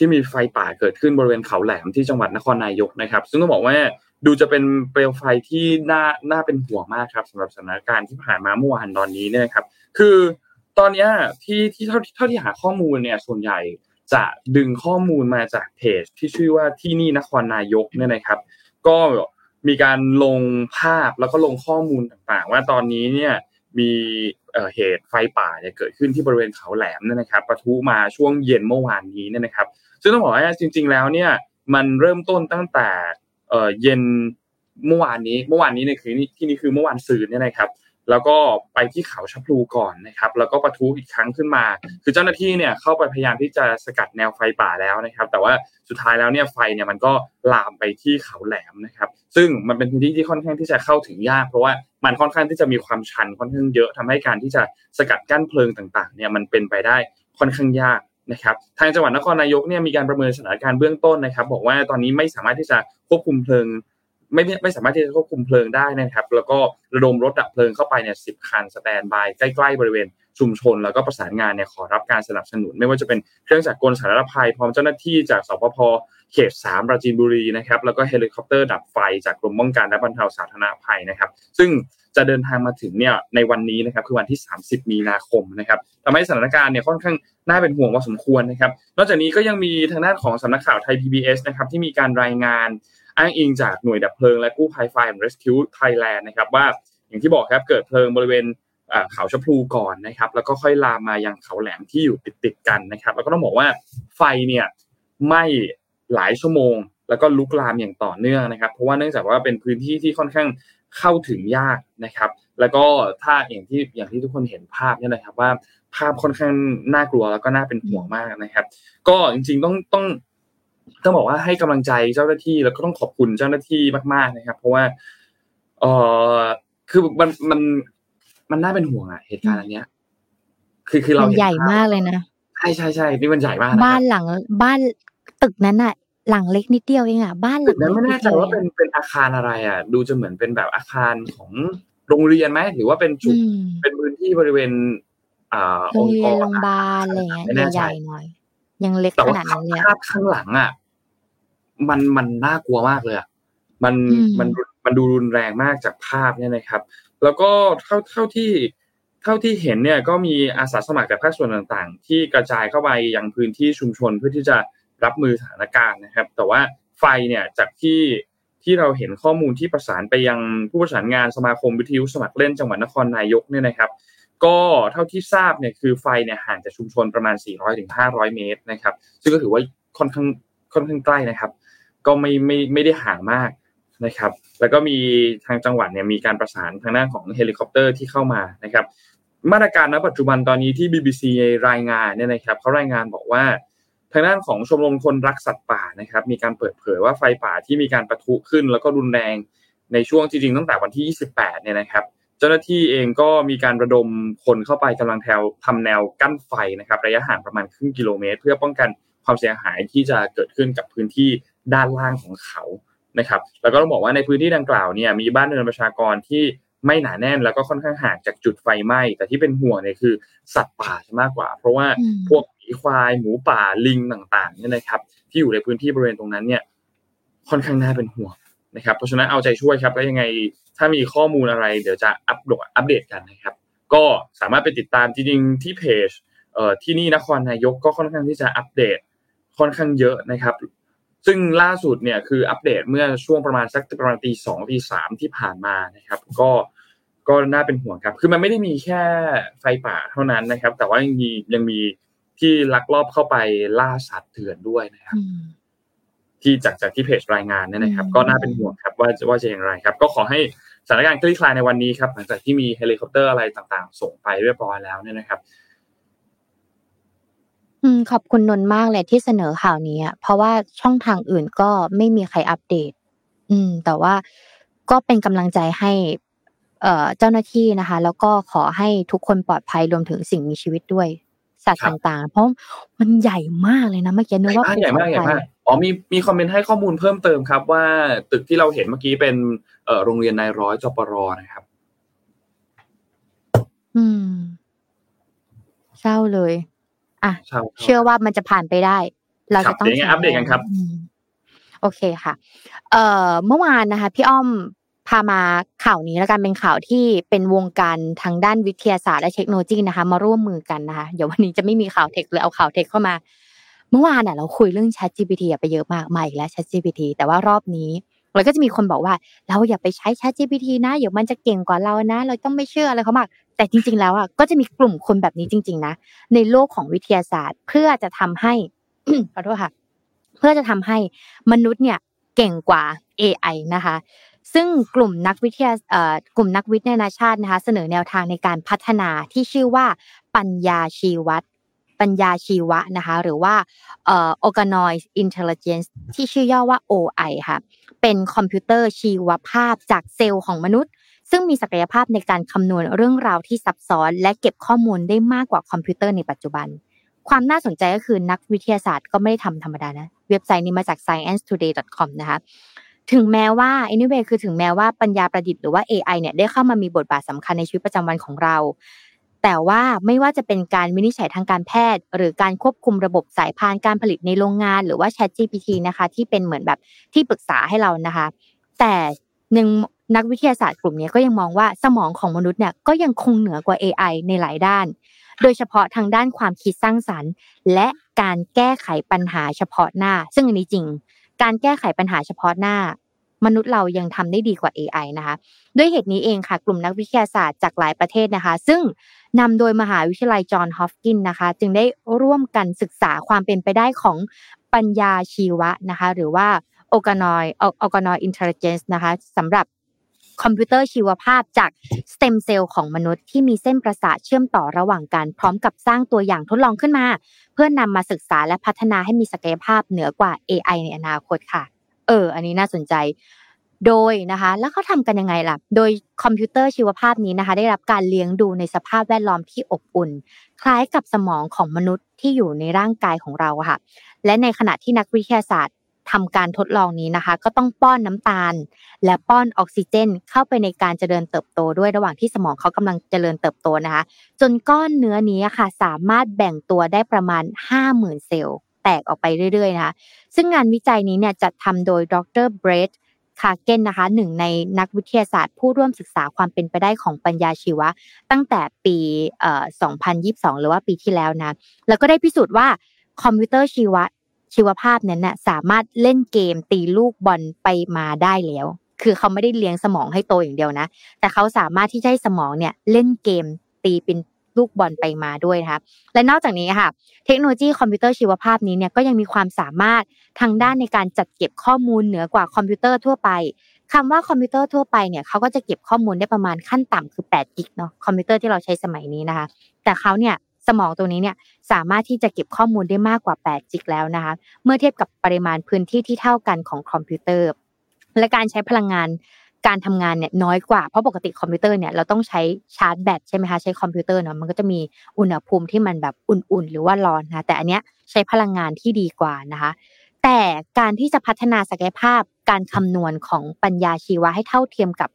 ที่มีไฟป่าเกิดขึ้นบริเวณเขาแหลมที่จังหวัดนครนายกนะครับ ซึ่งต้องบอกว่าดูจะเป็นเปลวไฟที่น่าน่าเป็นห่วงมากครับสำหรับสถานการณ์ที่ผ่านมาเมื่อวานตอนนี้เนี่ยครับ คือตอนนี้ที่ที่เท่าเท่าที่หาข้อมูลเนี่ยส่วนใหญ่จะดึงข้อมูลมาจากเพจที่ชื่อว่าที่นี่นครนายกเนี่ยนะครับ ก็มีการลงภาพแล้วก็ลงข้อมูลต่างๆ ว่าตอนนี้เนี่ยมีเหตุไฟป่าเนี่ยเกิดขึ้นที่บริเวณเขาแหลมเนี่ยนะครับปะทุมาช่วงเย็นเมื่อวานนี้เนี่ยนะครับ ซึ่งต้องบอกว่าจริง ๆ แล้วเนี่ยมันเริ่มต้นตั้งแต่เย็นเมื่อวานนี้เมื่อวานนี้เนี่ยคือที่นี่คือเมื่อวานซืนเนี่ยนะครับแล้วก็ไปที่เขาชัพลูก่อนนะครับ แล้วก็ปะทุอีกครั้งขึ้นมา คือเจ้าหน้าที่เนี่ยเข้าไปพยายามที่จะสกัดแนวไฟป่าแล้วนะครับ แต่ว่าสุดท้ายแล้วเนี่ยไฟเนี่ยมันก็ลามไปที่เขาแหลมนะครับ ซึ่งมันเป็นพื้นที่ที่ค่อนข้างที่จะเข้าถึงยาก เพราะว่ามันค่อนข้างที่จะมีความชันค่อนข้างเยอะทำให้การที่จะสกัดกั้นเพลิงต่างๆเนี่ยมันเป็นไปได้ค่อนข้างยาก นะครับทางจังหวัดนครนายกเนี่ยมีการประเมินสถานการณ์เบื้องต้นนะครับ บอกว่าตอนนี้ไม่สามารถที่จะควบคุมเพลิง ไม่ไม่สามารถที่จะควบคุมเพลิงได้นะครับ แล้วก็ระดมรถดับเพลิงเข้าไปเนี่ยสิบคัน standby ใกล้ๆบริเวณชุมชน แล้วก็ประสานงานเนี่ยขอรับการสนับสนุน ไม่ว่าจะเป็นเครื่องจักรกลสาธารณภัยพร้อมเจ้าหน้าที่จากศปภ.เขตสามปราจีนบุรีนะครับแล้วก็เฮลิคอปเตอร์ดับไฟจากกรมป้องกันและบรรเทาสาธารณภัยนะครับ ซึ่ง จะเดินทางมาถึงเนี่ยในวันนี้นะครับคือวันที่ 30 มีนาคมนะครับทำให้สถานการณ์เนี่ยค่อนข้างน่าเป็นห่วงพอสมควรนะครับ นอกจากนี้ก็ยังมีทางด้านของสำนักข่าวไทย PBS นะครับที่มีการรายงานอ้างอิงจากหน่วยดับเพลิงและกู้ภัยไฟและ Rescue Thailand นะครับว่าอย่างที่บอกครับเกิดเพลิงบริเวณเขาชะพลูก่อนนะครับ แล้วก็ค่อยลามมายังเขาแหลมที่อยู่ติดๆกันนะครับ แล้วก็ต้องบอกว่าไฟเนี่ยไหม้หลายชั่วโมง แล้วก็ลุกลามอย่างต่อเนื่องนะครับ เพราะว่าเนื่องจากว่าเป็นพื้นที่ที่ค่อนข้าง เข้าถึงยากนะครับ แล้วก็ถ้าอย่างที่อย่างที่ทุกคนเห็นภาพเนี่ยนะครับว่าภาพค่อนข้างน่ากลัวแล้วก็น่าเป็นห่วงมากนะครับ ก็จริงๆต้องต้องต้องบอกว่าให้กำลังใจเจ้าหน้าที่แล้วก็ต้องขอบคุณเจ้าหน้าที่มาก ๆนะครับ เพราะว่าเออคือมันมันมันน่าเป็นห่วงอะเหตุการณ์อันเนี้ย คือคือเราใหญ่มากเลยนะใช่ใช่ใช่นี่มันใหญ่มากบ้านหลัง บ้านตึกนั้นอะ หลังเล็กนิดเดียวเองอะบ้านหลังนั้นไม่แน่ใจว่าเป็นเป็นอาคารอะไรอะ ดูจะเหมือนเป็นแบบอาคารของโรงเรียนไหมหรือว่าเป็นจุดเป็นพื้นที่บริเวณอ่าโรงเรียนโรงพยาบาลอะไรเงี้ยใหญ่หน่อย ยังเล็กขนาดนั้นเลยภาพข้างหลังอะมันมันน่ากลัวมากเลยอะมันมันมันดูรุนแรงมากจากภาพเนี่ยนะครับ แล้วก็เท่าเท่าที่เท่าที่เห็นเนี่ยก็มีอาสาสมัครจากภาคส่วนต่างๆ ที่กระจายเข้าไปยังพื้นที่ชุมชนเพื่อที่จะ รับมือสถานการณ์นะครับ แต่ว่าไฟเนี่ยจากที่ที่เราเห็นข้อมูลที่ประสานไปยังผู้ประสานงานสมาคมวิทยุสมัครเล่นจังหวัดนครนายกเนี่ยนะครับ ก็เท่าที่ทราบเนี่ยคือไฟเนี่ยห่างจากชุมชนประมาณ 400-500ถึงเมตรนะครับ ซึ่งก็ถือว่าค่อนข้างค่อนข้างใกล้นะครับ ก็ไม่ไม่ไม่ได้ห่างมากนะครับ แล้วก็มีทางจังหวัดเนี่ยมีการประสานทางด้านของเฮลิคอปเตอร์ที่เข้ามานะครับ มาตรการณปัจจุบันตอนนี้ที่ BBC รายงานเนี่ยนะครับเขารายงานบอกว่า ทางด้านของชมรมคนรักสัตว์ป่านะครับมีการเปิดเผยว่าไฟป่าที่มีการประทุขึ้น แล้วก็รุนแรงในช่วงจริงๆตั้งแต่วันที่ 28 เนี่ยนะครับ เจ้าหน้าที่เองก็มีการระดมคนเข้าไปกำลังแถวทำแนวกั้นไฟนะครับ ระยะห่างประมาณครึ่งกิโลเมตร เพื่อป้องกันความเสียหายที่จะเกิดขึ้นกับพื้นที่ด้านล่างของเขานะครับ แล้วก็ต้องบอกว่าในพื้นที่ดังกล่าวเนี่ยมีบ้านเรือนประชากรที่ไม่หนาแน่นแล้วก็ค่อนข้างห่างจากจุดไฟไหม้แต่ที่เป็นห่วงเนี่ยคือสัตว์ป่ามากกว่า เพราะว่าพวกหมี ควาย หมูป่าลิงต่างๆเนี่ยนะครับ ที่อยู่ในพื้นที่บริเวณตรงนั้นเนี่ย ค่อนข้างน่าเป็นห่วงนะครับ เพราะฉะนั้นเอาใจช่วยครับแล้วยังไงถ้ามีข้อมูลอะไร เดี๋ยวจะอัปโดดอัปเดตกันนะครับ ก็สามารถไปติดตามจริงๆที่เพจเอ่อที่นี่นครนายกก็ค่อนข้างที่จะอัปเดตค่อนข้างเยอะนะครับ ซึ่งล่าสุดเนี่ยคืออัปเดตเมื่อช่วงประมาณสักประมาณตีสองตีสามที่ผ่านมานะครับ ก็ก็น่าเป็นห่วงครับ คือมันไม่ได้มีแค่ไฟป่าเท่านั้นนะครับ แต่ว่ายังมียังมี ที่ลักลอบเข้าไปล่าสัตว์เถื่อนด้วยนะครับ ที่จากจากที่เพจรายงานเนี่ยนะครับ ก็น่าเป็นห่วงครับ ว่าว่าจะอย่างไรครับ ก็ขอให้สถานการณ์คลี่คลายในวันนี้ครับ หลังจากที่มีเฮลิคอปเตอร์อะไรต่างๆ ส่งไปเรียบร้อยแล้วเนี่ยนะครับอืมขอบคุณนนมากเลยที่เสนอข่าวนี้เพราะว่าช่องทางอื่นก็ไม่มีใครอัปเดต อืม แต่ว่าก็เป็นกำลังใจให้ เจ้าหน้าที่นะคะ แล้วก็ขอให้ทุกคนปลอดภัยรวมถึงสิ่งมีชีวิตด้วย สัตว์ต่างๆ เพราะมันใหญ่มากเลยนะเมื่อกี้นึกว่าใหญ่มากใหญ่มากอ๋อมีมีคอมเมนต์ให้ข้อมูลเพิ่มเติมครับ ว่าตึกที่เราเห็นเมื่อกี้เป็นเอ่อโรงเรียนนายร้อยจปรนะครับ อืมเศร้าเลย อะ เชื่อว่ามันจะผ่านไปได้ เราจะต้องอัปเดตกันครับ โอเคค่ะ เอ่อ เมื่อวานนะคะ พี่อ้อม พามาข่าวนี้แล้วกันเป็นข่าวที่เป็นวงการทางด้านวิทยาศาสตร์และเทคโนโลยีนะคะ มาร่วมมือกันนะคะเดี๋ยววันนี้จะไม่มีข่าวเทคเลยเอาข่าวเทคเข้ามา เมื่อวานเน่ยเราคุยเรื่อง Chat GPT ไปเยอะมากมาอีกแล้ว Chat GPT แต่ว่ารอบนี้เราก็จะมีคนบอกว่า เราอย่าไปใช้ Chat GPT นะเดี๋ยวมันจะเก่งกว่าเรานะ เราต้องไม่เชื่ออะไรเขามาก แต่จริง ๆ แล้วอะก็จะมีกลุ่มคนแบบนี้จริง ๆ นะ ในโลกของวิทยาศาสตร์เพื่อจะทำให้ขอโทษค่ะ เพื่อจะทำให้มนุษย์เนี่ยเก่งกว่า AI นะคะ ซึ่งกลุ่มนักวิทยากลุ่มนักวิทยาศาสตร์นะคะเสนอแนวทางในการพัฒนาที่ชื่อว่าปัญญาชีวัตปัญญาชีวะนะคะหรือว่า organoid intelligence ที่ชื่อย่อว่า OI ค่ะเป็นคอมพิวเตอร์ชีวภาพจากเซลล์ของมนุษย์ ซึ่งมีศักยภาพในการคำนวณเรื่องราวที่ซับซ้อน และเก็บข้อมูลได้มากกว่าคอมพิวเตอร์ในปัจจุบัน ความน่าสนใจก็คือนักวิทยาศาสตร์ก็ไม่ได้ทำธรรมดานะ เว็บไซต์นี้มาจาก sciencetoday.com นะคะ ถึงแม้ว่า anyway คือถึงแม้ว่าปัญญาประดิษฐ์หรือว่า AI เนี่ยได้เข้ามามีบทบาทสำคัญในชีวิตประจำวันของเรา แต่ว่าไม่ว่าจะเป็นการวินิจฉัยทางการแพทย์ หรือการควบคุมระบบสายพานการผลิตในโรงงาน หรือว่า Chat GPT นะคะ ที่เป็นเหมือนแบบที่ปรึกษาให้เรานะคะ แต่หนึ่งนักวิทยาศาสตร์กลุ่มนี้ก็ยังมองว่าสมองของมนุษย์เนี่ยก็ยังคงเหนือกว่า AI ในหลายด้าน โดยเฉพาะทางด้านความคิดสร้างสรรค์ และการแก้ไขปัญหาเฉพาะหน้า ซึ่งอันนี้จริง การแก้ไขปัญหาเฉพาะหน้ามนุษย์เรายังทำได้ดีกว่า AI นะคะด้วยเหตุนี้เองค่ะ กลุ่มนักวิทยาศาสตร์จากหลายประเทศนะคะ ซึ่งนำโดยมหาวิทยาลัยจอห์นฮอฟกินนะคะ จึงได้ร่วมกันศึกษาความเป็นไปได้ของปัญญาชีวะนะคะ หรือว่า organoid organoid intelligence นะคะสำหรับ คอมพิวเตอร์ชีวภาพจากสเต็มเซลล์ของมนุษย์ที่มีเส้นประสาทเชื่อมต่อระหว่างกัน พร้อมกับสร้างตัวอย่างทดลองขึ้นมา เพื่อนำมาศึกษาและพัฒนาให้มีศักยภาพเหนือกว่า AI ในอนาคตค่ะ เออ อันนี้น่าสนใจ โดยนะคะ แล้วเขาทำกันยังไงล่ะ โดยคอมพิวเตอร์ชีวภาพนี้นะคะ ได้รับการเลี้ยงดูในสภาพแวดล้อมที่อบอุ่น คล้ายกับสมองของมนุษย์ที่อยู่ในร่างกายของเราค่ะ และในขณะที่นักวิทยาศาสตร์ ทำการทดลองนี้นะคะ ก็ต้องป้อนน้ำตาล และป้อนออกซิเจน เข้าไปในการเจริญเติบโตด้วยระหว่างที่สมองเขากำลังเจริญเติบโตนะคะ จนก้อนเนื้อนี้ค่ะ สามารถแบ่งตัวได้ประมาณ 50,000 เซลล์แตกออกไปเรื่อยๆนะคะ ซึ่งงานวิจัยนี้เนี่ยจัดทำโดยดรเบรดคาเกนนะคะหนึ่งในนักวิทยาศาสตร์ ผู้ร่วมศึกษาความเป็นไปได้ของปัญญาชีวะ ตั้งแต่ปี 2022 หรือว่าปีที่แล้วนะ แล้วก็ได้พิสูจน์ว่าคอมพิวเตอร์ชีวะ ชีวภาพนั้นน่ะสามารถเล่นเกมตีลูกบอลไปมาได้แล้ว คือเขาไม่ได้เลี้ยงสมองให้โตอย่างเดียวนะ แต่เขาสามารถที่จะให้สมองเนี่ยเล่นเกมตีเป็นลูกบอลไปมาด้วยนะคะและนอกจากนี้ค่ะ เทคโนโลยีคอมพิวเตอร์ชีวภาพนี้เนี่ยก็ยังมีความสามารถทางด้านในการจัดเก็บข้อมูลเหนือกว่าคอมพิวเตอร์ทั่วไปคำว่าคอมพิวเตอร์ทั่วไปเนี่ยเขาก็จะเก็บข้อมูลได้ประมาณขั้นต่ำคือ8 gig เนาะคอมพิวเตอร์ที่เราใช้สมัยนี้นะคะ แต่เขาเนี่ย สมองตัวนี้เนี่ยสามารถที่จะเก็บข้อมูลได้มากกว่า 8 จิกแล้วนะคะ เมื่อเทียบกับปริมาณพื้นที่ที่เท่ากันของคอมพิวเตอร์ และการใช้พลังงานการทำงานเนี่ยน้อยกว่าเพราะปกติคอมพิวเตอร์เนี่ยเราต้องใช้ชาร์จแบตใช่ไหมคะใช้คอมพิวเตอร์เนาะมันก็จะมีอุณหภูมิที่มันแบบอุ่นๆ หรือว่าร้อนนะแต่อันเนี้ยใช้พลังงานที่ดีกว่านะคะ แต่การที่จะพัฒนาศักยภาพการคำนวณของปัญญาชีวะให้เท่าเทียมกับ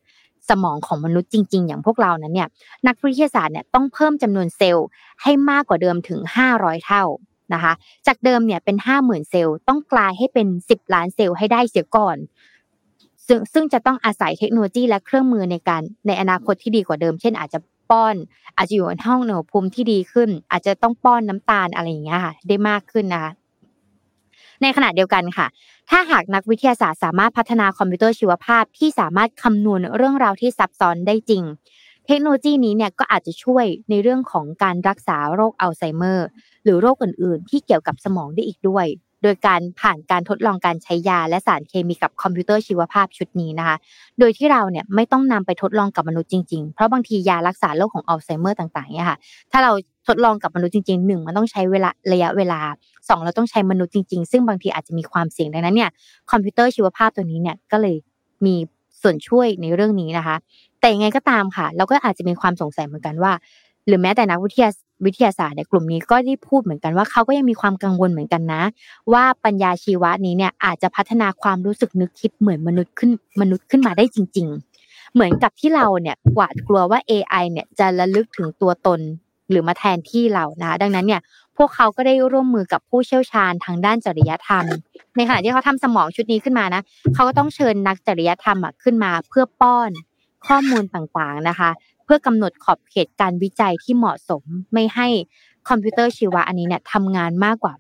สมองของมนุษย์จริง ๆ อย่างพวกเรานั้นเนี่ยนักวิทยาศาสตร์เนี่ยต้องเพิ่มจำนวนเซลล์ให้มากกว่าเดิมถึง 500 เท่านะคะ จากเดิมเนี่ยเป็น 50,000 เซลล์ต้องกลายให้เป็น 10 ล้านเซลล์ให้ได้เสียก่อนซึ่งซึ่งจะต้องอาศัยเทคโนโลยีและเครื่องมือในการในอนาคตที่ดีกว่าเดิม เช่น อาจจะป้อน อาจจะอยู่ในห้องอุณหภูมิที่ดีขึ้น อาจจะต้องป้อนน้ำตาลอะไรอย่างเงี้ยค่ะได้มากขึ้นนะคะ ในขณะเดียวกันค่ะ ถ้าหากนักวิทยาศาสตร์สามารถพัฒนาคอมพิวเตอร์ชีวภาพที่สามารถคำนวณเรื่องราวที่ซับซ้อนได้จริง เทคโนโลยีนี้เนี่ยก็อาจจะช่วยในเรื่องของการรักษาโรคอัลไซเมอร์ หรือโรคอื่น ๆ ที่เกี่ยวกับสมองได้อีกด้วย โดยการผ่านการทดลองการใช้ยา และสารเคมีกับคอมพิวเตอร์ชีวภาพชุดนี้นะคะ โดยที่เราเนี่ยไม่ต้องนำไปทดลองกับมนุษย์จริง ๆ เพราะบางทียารักษาโรคของอัลไซเมอร์ต่างๆเนี่ยค่ะ ถ้าเรา ทดลองกับมนุษย์จริงๆหนึ่งมันต้องใช้เวลาระยะเวลาสองเราต้องใช้มนุษย์จริง ๆ ซึ่งบางทีอาจจะมีความเสี่ยงดังนั้นเนี่ยคอมพิวเตอร์ชีวภาพตัวนี้เนี่ยก็เลยมีส่วนช่วยในเรื่องนี้นะคะ แต่ยังไงก็ตามค่ะ เราก็อาจจะมีความสงสัยเหมือนกันว่า หรือแม้แต่นักวิทยาวิทยาศาสตร์ในกลุ่มนี้ก็ได้พูดเหมือนกันว่าเขาก็ยังมีความกังวลเหมือนกันนะ ว่าปัญญาชีวะนี้เนี่ยอาจจะพัฒนาความรู้สึกนึกคิดเหมือนมนุษย์ขึ้นมนุษย์ขึ้นมาได้จริง ๆ เหมือนกับที่เราเนี่ยหวาดกลัวว่า AI เนี่ยจะระลึกถึงตัวตน หรือมาแทนที่เรานะ ดังนั้นเนี่ยพวกเขาก็ได้ร่วมมือกับผู้เชี่ยวชาญทางด้านจริยธรรม ในขณะที่เขาทำสมองชุดนี้ขึ้นมานะเขาก็ต้องเชิญนักจริยธรรมขึ้นมาเพื่อป้อนข้อมูลต่างๆนะคะ เพื่อกำหนดขอบเขตการวิจัยที่เหมาะสมไม่ให้คอมพิวเตอร์ชีวะอันนี้เนี่ยทำงานมากกว่า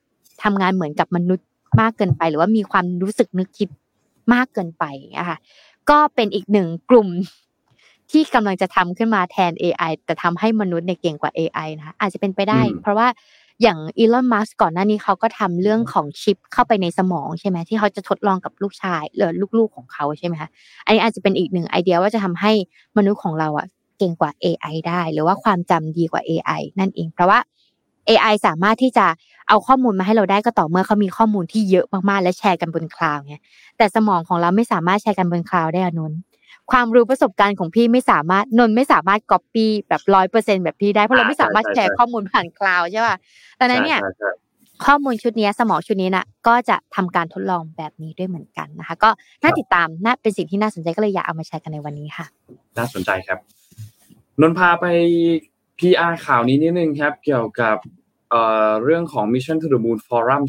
ทำงานเหมือนกับมนุษย์มากเกินไป หรือว่ามีความรู้สึกนึกคิดมากเกินไปนะคะก็เป็นอีกหนึ่งกลุ่ม ที่กำลังจะทำขึ้นมาแทน AI แต่ทำให้มนุษย์เนี่ยเก่งกว่า AI นะอาจจะเป็นไปได้ เพราะว่าอย่างอีลอนมัสก์ก่อนหน้านี้เขาก็ทำเรื่องของชิปเข้าไปในสมองใช่ไหมที่เขาจะทดลองกับลูกชายหรือลูกๆของเขาใช่ไหมคะอันนี้อาจจะเป็นอีกหนึ่งไอเดียว่าจะทำให้มนุษย์ของเราอะเก่งกว่า AI ได้ หรือว่าความจำดีกว่า AI นั่นเอง เพราะว่า AI สามารถที่จะเอาข้อมูลมาให้เราได้ก็ต่อเมื่อเขามีข้อมูลที่เยอะมากๆ และแชร์กันบน cloud ไงแต่สมองของเราไม่สามารถแชร์กันบน cloud ได้อะนน ความรู้ประสบการณ์ของพี่ไม่สามารถนนไม่สามารถก๊อปปี้แบบร้อยเปอร์เซ็นต์แบบพี่ได้เพราะเราไม่สามารถแชร์ข้อมูลผ่าน cloud ใช่ป่ะดังนั้นเนี่ยข้อมูลชุดนี้สมองชุดนี้นะก็จะทำการทดลองแบบนี้ด้วยเหมือนกันนะคะ ก็น่าติดตามน่าเป็นสิ่งที่น่าสนใจก็เลยอยากเอามาแชร์กันในวันนี้ค่ะ น่าสนใจครับนนพาไป PR ข่าวนี้นิดนึงครับ เกี่ยวกับเอ่อเรื่องของ Mission to the Moon Forum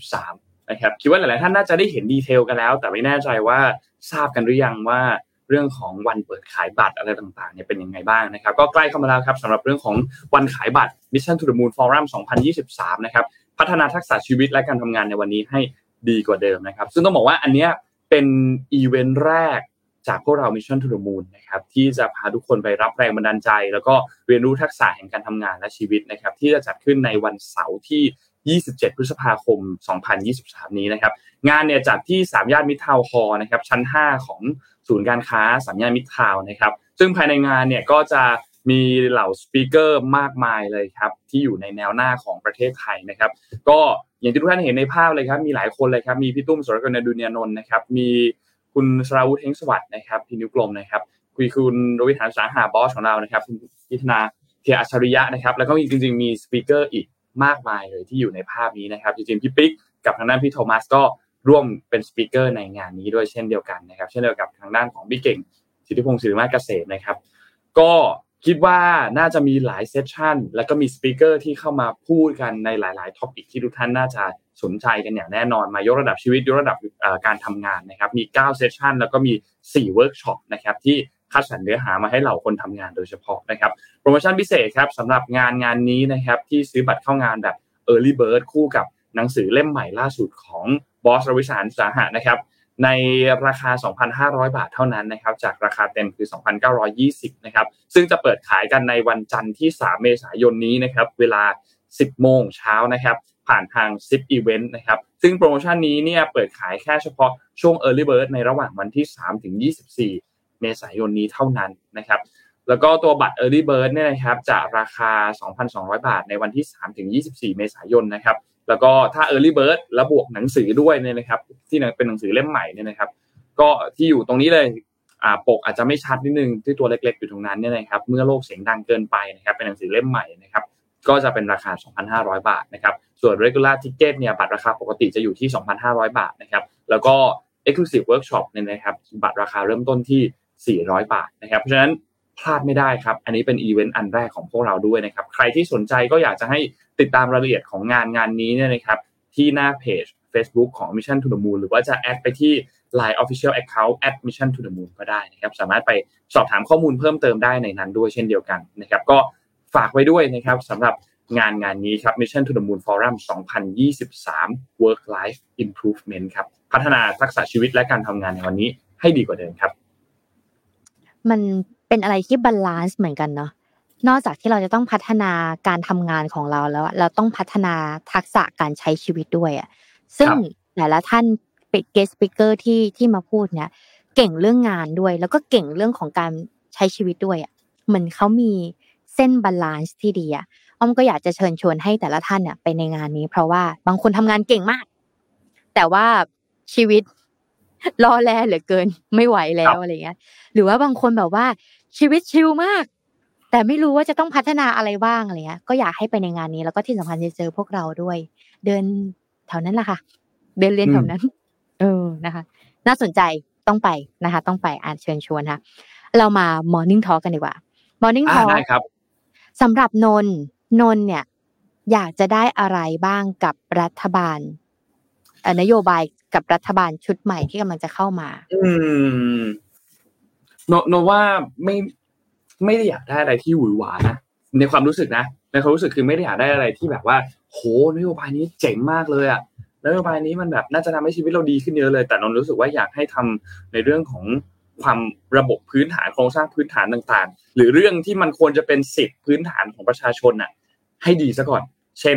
2023 นะครับ คิดว่าหลาย ๆ ท่านน่าจะได้เห็น detail กันแล้ว แต่ไม่แน่ใจว่าทราบกันหรือยังว่า เรื่องของวันเปิดขายบัตรอะไรต่างๆเนี่ยเป็นยังไงบ้างนะครับก็ใกล้เข้ามาแล้วครับสำหรับเรื่องของวันขายบัตร Mission to the Moon Forum 2023 นะครับพัฒนาทักษะชีวิตและการทำงานในวันนี้ให้ดีกว่าเดิมนะครับ ซึ่งต้องบอกว่าอันเนี้ยเป็นอีเวนต์แรกจากพวกเรา Mission to the Moon นะครับที่จะพาทุกคนไปรับแรงบันดาลใจ แล้วก็เรียนรู้ทักษะแห่งการทำงานและชีวิตนะครับที่จะจัดขึ้นในวันเสาร์ที่ 27 พฤษภาคม 2023 นี้นะครับ งานเนี่ยจัดที่สามย่านมิตรทาวน์ฮอลล์นะครับ ชั้น 5 ของศูนย์การค้าสามย่านมิตรทาวน์นะครับ ซึ่งภายในงานเนี่ยก็จะมีเหล่า speaker มากมายเลยครับ ที่อยู่ในแนวหน้าของประเทศไทยนะครับ ก็อย่างที่ทุกท่านเห็นในภาพเลยครับ มีหลายคนเลยครับ มีพี่ตุ้มสรกล อดุลยานนท์นะครับ มีคุณสราวุธ เฮ้งสวัสดิ์นะครับพี่นิ้วกลมนะครับคุณคุณรวิศ หาญอุตสาหะ บอสของเรานะครับคุณพิธนาเทียอัจฉริยะนะครับ แล้วก็มีจริงๆมี speaker อีก มากมายเลยที่อยู่ในภาพนี้นะครับจริงๆพี่ปิ๊กกับทางด้านพี่โทมัสก็ร่วมเป็น speaker ในงานนี้ด้วยเช่นเดียวกันนะครับ เช่นเดียวกับทางด้านของพี่เก่งสิทธิพงศ์ศิริมาศเกษมนะครับ ก็คิดว่าน่าจะมีหลาย session แล้วก็มี speaker ที่เข้ามาพูดกันในหลาย ๆ topic ที่ทุกท่านน่าจะสนใจกันอย่างแน่นอนมายกระดับชีวิตยกระดับการทำงานนะครับ มี 9 session แล้วก็มี 4 เวิร์กช็อปนะครับที่ คัดสรรเนื้อหามาให้เหล่าคนทำงานโดยเฉพาะนะครับโปรโมชั่นพิเศษครับสำหรับงานงานนี้นะครับที่ซื้อบัตรเข้างานแบบ Early Bird คู่กับหนังสือเล่มใหม่ล่าสุดของบอสรวิศ หาญอุตสาหะนะครับในราคา 2,500 บาทเท่านั้นนะครับ จากราคาเต็มคือ 2,920 นะครับ ซึ่งจะเปิดขายกันในวันจันทร์ที่ 3 เมษายนนี้นะครับ เวลา 10 โมงเช้านะครับ ผ่านทาง Zipevent นะครับ ซึ่งโปรโมชั่นนี้เนี่ยเปิดขายแค่เฉพาะช่วง Early Bird ในระหว่างวันที่ 3 ถึง 24 เมษายนนี้เท่านั้นนะครับ แล้วก็ตัวบัตร Early Bird เนี่ยนะครับจะราคา 2,200 บาทในวันที่3ถึง24 เมษายนนะครับ แล้วก็ถ้า Early Bird แล้วบวกหนังสือด้วยเนี่ยนะครับ ที่เป็นหนังสือเล่มใหม่เนี่ยนะครับ ก็ที่อยู่ตรงนี้เลยอ่าปกอาจจะไม่ชัดนิดนึงที่ตัวเล็กๆอยู่ตรงนั้นเนี่ยนะครับ เมื่อโลกเสียงดังเกินไปนะครับ เป็นหนังสือเล่มใหม่นะครับก็จะเป็นราคา 2,500 บาทนะครับ ส่วน regular ticket เนี่ยบัตรราคาปกติจะอยู่ที่ 2,500 บาทนะครับ แล้วก็ exclusive workshop เนี่ยนะครับ บัตรราคาเริ่มต้นที่ 400 บาทนะครับ เพราะฉะนั้นพลาดไม่ได้ครับ อันนี้เป็นอีเวนต์อันแรกของพวกเราด้วยนะครับ ใครที่สนใจก็อยากจะให้ติดตามรายละเอียดของงานงานนี้เนี่ยนะครับ ที่หน้าเพจ Facebook ของ Mission to the Moon หรือว่าจะแอดไปที่ Line Official Account at Mission to the Moon ก็ได้นะครับ สามารถไปสอบถามข้อมูลเพิ่มเติมได้ในนั้นด้วยเช่นเดียวกันนะครับ ก็ฝากไว้ด้วยนะครับสำหรับงานงานนี้ครับ Mission to the Moon Forum 2023 Work Life Improvement ครับ พัฒนาทักษะชีวิตและการทำงานในวันนี้ให้ดีกว่าเดิมครับ มันเป็นอะไรที่ balance เหมือนกันเนาะนอกจากที่เราจะต้องพัฒนาการทำงานของเราแล้ว เราต้องพัฒนาทักษะการใช้ชีวิตด้วยอะซึ่งแต่ละท่านเป็น guest speaker ที่ที่มาพูดเนี่ยเก่งเรื่องงานด้วย แล้วก็เก่งเรื่องของการใช้ชีวิตด้วยอะเหมือนเขามีเส้น balance ที่ดีอะอ้อมก็อยากจะเชิญชวนให้แต่ละท่านเนี่ยไปในงานนี้ เพราะว่าบางคนทำงานเก่งมาก แต่ว่าชีวิต ร่อแร่เหลือเกิน ไม่ไหวแล้วอะไรเงี้ย หรือว่าบางคนแบบว่า ชีวิต chill มาก แต่ไม่รู้ว่าจะต้องพัฒนาอะไรบ้างอะไรเงี้ย ก็อยากให้ไปในงานนี้แล้วก็ที่สำคัญจะเจอพวกเราด้วย เดินแถวนั้นแหละค่ะ เดินเรียนแถวนั้น เออนะคะ น่าสนใจต้องไปนะคะ ต้องไปอ่านเชิญชวนค่ะเรามา Morning Talk กันดีกว่า Morning อ่า Talk ได้ครับสำหรับนนท์นนท์เนี่ย อยากจะได้อะไรบ้างกับรัฐบาลเอ่อ นโยบายกับรัฐบาลชุดใหม่ที่กำลังจะเข้ามา อืมโนโนว่าไม่ไม่ได้อยากได้อะไรที่หวือหวานะในความรู้สึกนะในความรู้สึกคือไม่ได้อยากได้อะไรที่แบบว่า โหนโยบายนี้เจ๋งมากเลยอะนโยบายนี้มันแบบน่าจะทำให้ชีวิตเราดีขึ้นเยอะเลย แต่นนรู้สึกว่าอยากให้ทำในเรื่องของความระบบพื้นฐานโครงสร้างพื้นฐานต่างๆ หรือเรื่องที่มันควรจะเป็นสิทธิพื้นฐานของประชาชนน่ะ ให้ดีซะก่อน เช่น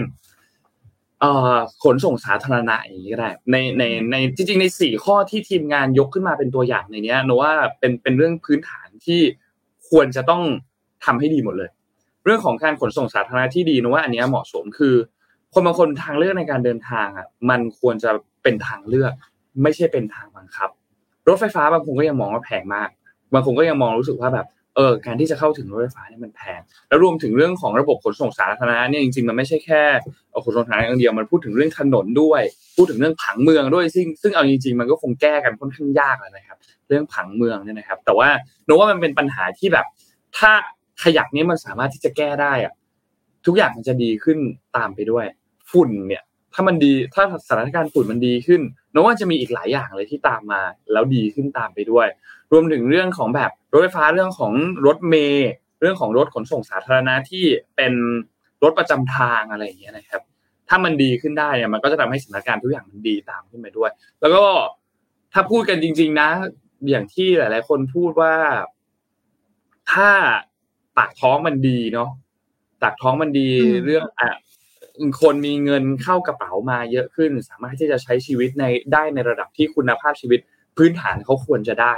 ขนส่งสาธารณะอย่างนี้ก็ได้ ในในในจริงๆในสี่ข้อที่ทีมงานยกขึ้นมาเป็นตัวอย่างในเนี้ยโนว่าเป็นเป็นเรื่องพื้นฐานที่ควรจะต้องทำให้ดีหมดเลย เรื่องของการขนส่งสาธารณะที่ดีโนว่าอันเนี้ยเหมาะสมคือ คนบางคนทางเลือกในการเดินทางอะมันควรจะเป็นทางเลือก ไม่ใช่เป็นทางบังคับ รถไฟฟ้าบางคนก็ยังมองว่าแพงมาก บางคนก็ยังมองรู้สึกว่าแบบ เออการที่จะเข้าถึงรถไฟฟ้าเนี่ยมันแพงแล้วรวมถึงเรื่องของระบบขนส่งสาธารณะเนี่ยจริงๆมันไม่ใช่แค่ขนส่งสาธารณะอย่างเดียวมันพูดถึงเรื่องถนนด้วย พูดถึงเรื่องผังเมืองด้วยซึ่งซึ่งเอาจริงๆมันก็คงแก้กันค่อนข้างยากเลยนะครับ เรื่องผังเมืองเนี่ยนะครับ แต่ว่าโนว่ามันเป็นปัญหาที่แบบ ถ้าขยักนี้มันสามารถที่จะแก้ได้อะทุกอย่างมันจะดีขึ้นตามไปด้วยฝุ่นเนี่ย ถ้ามันดีถ้าสถานการณ์ฝุ่นมันดีขึ้นโนว่าจะมีอีกหลายอย่างเลยที่ตามมา แล้วดีขึ้นตามไปด้วย รวมถึงเรื่องของแบบรถไฟฟ้าเรื่องของรถเมย์เรื่องของรถขนส่งสาธารณะที่เป็นรถประจำทางอะไรอย่างเงี้ยนะครับ ถ้ามันดีขึ้นได้เนี่ยมันก็จะทำให้สถานการณ์ทุกอย่างมันดีตามขึ้นไปด้วย แล้วก็ถ้าพูดกันจริง ๆ นะ อย่างที่หลาย ๆ คนพูดว่าถ้าปากท้องมันดีเนาะปากท้องมันดีเรื่องอะคนมีเงินเข้ากระเป๋ามาเยอะขึ้น สามารถที่จะใช้ชีวิตในได้ในระดับที่คุณภาพชีวิตพื้นฐานเขาควรจะได้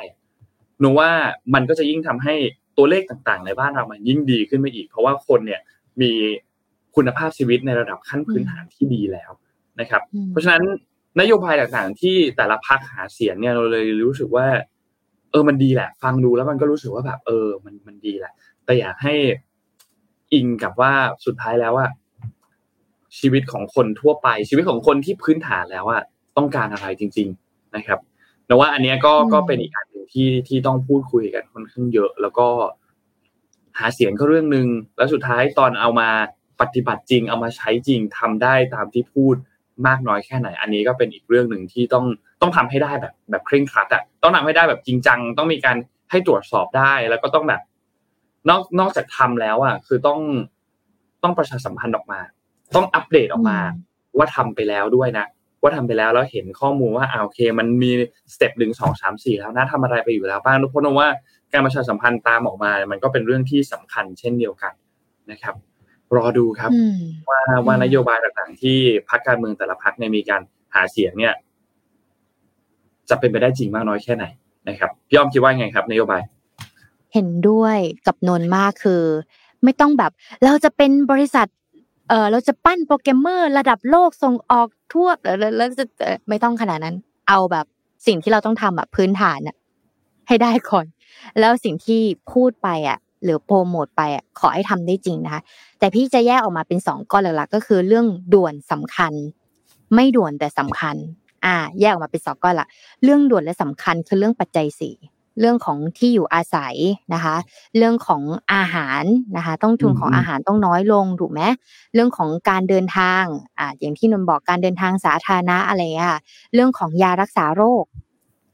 หนูว่ามันก็จะยิ่งทำให้ตัวเลขต่างๆ ในบ้านเรามันยิ่งดีขึ้นไปอีก เพราะว่าคนเนี่ยมีคุณภาพชีวิตในระดับขั้นพื้นฐานที่ดีแล้วนะครับ เพราะฉะนั้นนโยบายต่างๆ ที่แต่ละพักหาเสียงเนี่ยเราเลยรู้สึกว่า เออมันดีแหละ ฟังดูแล้วมันก็รู้สึกว่าแบบ เออ มันมันดีแหละ แต่อยากให้อิงกับว่าสุดท้ายแล้วว่าชีวิตของคนทั่วไป ชีวิตของคนที่พื้นฐานแล้วอะต้องการอะไรจริง ๆนะครับแต่ว่าอันนี้ก็ก็เป็นอีกอันหนึ่ง ที่ที่ต้องพูดคุยกันค่อนข้างเยอะ แล้วก็หาเสียงก็เรื่องหนึ่งแล้วสุดท้ายตอนเอามาปฏิบัติจริง เอามาใช้จริงทำได้ตามที่พูดมากน้อยแค่ไหน อันนี้ก็เป็นอีกเรื่องหนึ่งที่ต้องต้องทำให้ได้แบบแบบเคร่งครัดอะต้องทำให้ได้แบบจริงจัง ต้องมีการให้ตรวจสอบได้แล้วก็ต้องแบบ นอกนอกจากทำแล้วอะคือต้องต้องประชาสัมพันธ์ออกมา ต้องอัปเดตออกมา ว่าทำไปแล้วด้วยนะ ว่าทำไปแล้วแล้วเห็นข้อมูลว่าอ่าโอเค มันมีสเต็ปหนึ่งสองสามสี่แล้วนะทำอะไรไปอยู่แล้วบ้างทุกคนว่าการประชาสัมพันธ์ตามออกมา มันก็เป็นเรื่องที่สำคัญเช่นเดียวกันนะครับ รอดูครับ ว่าว่านโยบายต่างๆ ที่พรรคการเมืองแต่ละพรรคเนี่ยมีการหาเสียงเนี่ย จะเป็นไปได้จริงมากน้อยแค่ไหนนะครับพี่อ้อมคิดว่าไงครับ นโยบาย เห็นด้วยกับนนมากคือ ไม่ต้องแบบ เราจะเป็นบริษัท เออเราจะปั้นโปรแกรมเมอร์ระดับโลกส่งออกทั่วแล้วจะไม่ต้องขนาดนั้น เอาแบบสิ่งที่เราต้องทำอะพื้นฐานอะให้ได้ก่อน แล้วสิ่งที่พูดไปอะหรือโปรโมทไปอะขอให้ทำได้จริงนะคะแต่พี่จะแยกออกมาเป็นสองก้อนหลักๆก็คือเรื่องด่วนสำคัญ ไม่ด่วนแต่สำคัญ อ่า แยกออกมาเป็นสองก้อนละเรื่องด่วนและสำคัญคือเรื่องปัจจัยสี่ เรื่องของที่อยู่อาศัยนะคะ เรื่องของอาหารนะคะ ต้องทุนของอาหารต้องน้อยลงถูกไหมเรื่องของการเดินทางอ่าอย่างที่นนบอกการเดินทางสาธารณะอะไรอะเรื่องของยารักษาโรค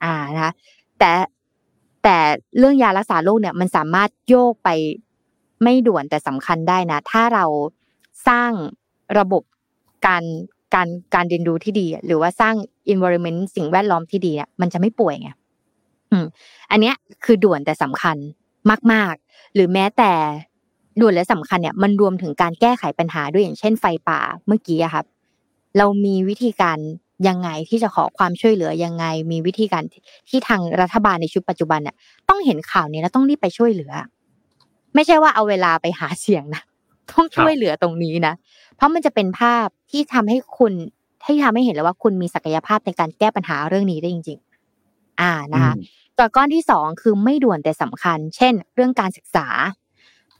อ่านะคะแต่แต่เรื่องยารักษาโรคเนี่ยมันสามารถโยกไปไม่ด่วนแต่สำคัญได้นะ ถ้าเราสร้างระบบการการการเรียนรู้ที่ดี หรือว่าสร้าง environment สิ่งแวดล้อมที่ดีเนี่ยมันจะไม่ป่วยไง อันเนี้ยคือด่วนแต่สำคัญมาก ๆ หรือแม้แต่ด่วนและสำคัญเนี่ยมันรวมถึงการแก้ไขปัญหาด้วยอย่างเช่นไฟป่าเมื่อกี้ครับ เรามีวิธีการยังไงที่จะขอความช่วยเหลือยังไง มีวิธีการที่ทางรัฐบาลในชุดปัจจุบันเนี่ยต้องเห็นข่าวนี้แล้วต้องรีบไปช่วยเหลือ ไม่ใช่ว่าเอาเวลาไปหาเสียงนะต้องช่วยเหลือตรงนี้นะเพราะมันจะเป็นภาพที่ทำให้คุณที่ทำให้เห็นแล้วว่าคุณมีศักยภาพในการแก้ปัญหาเรื่องนี้ได้จริง ๆ อ่านะคะ ตัวก้อนที่สองคือไม่ด่วนแต่สำคัญ เช่น เรื่องการศึกษา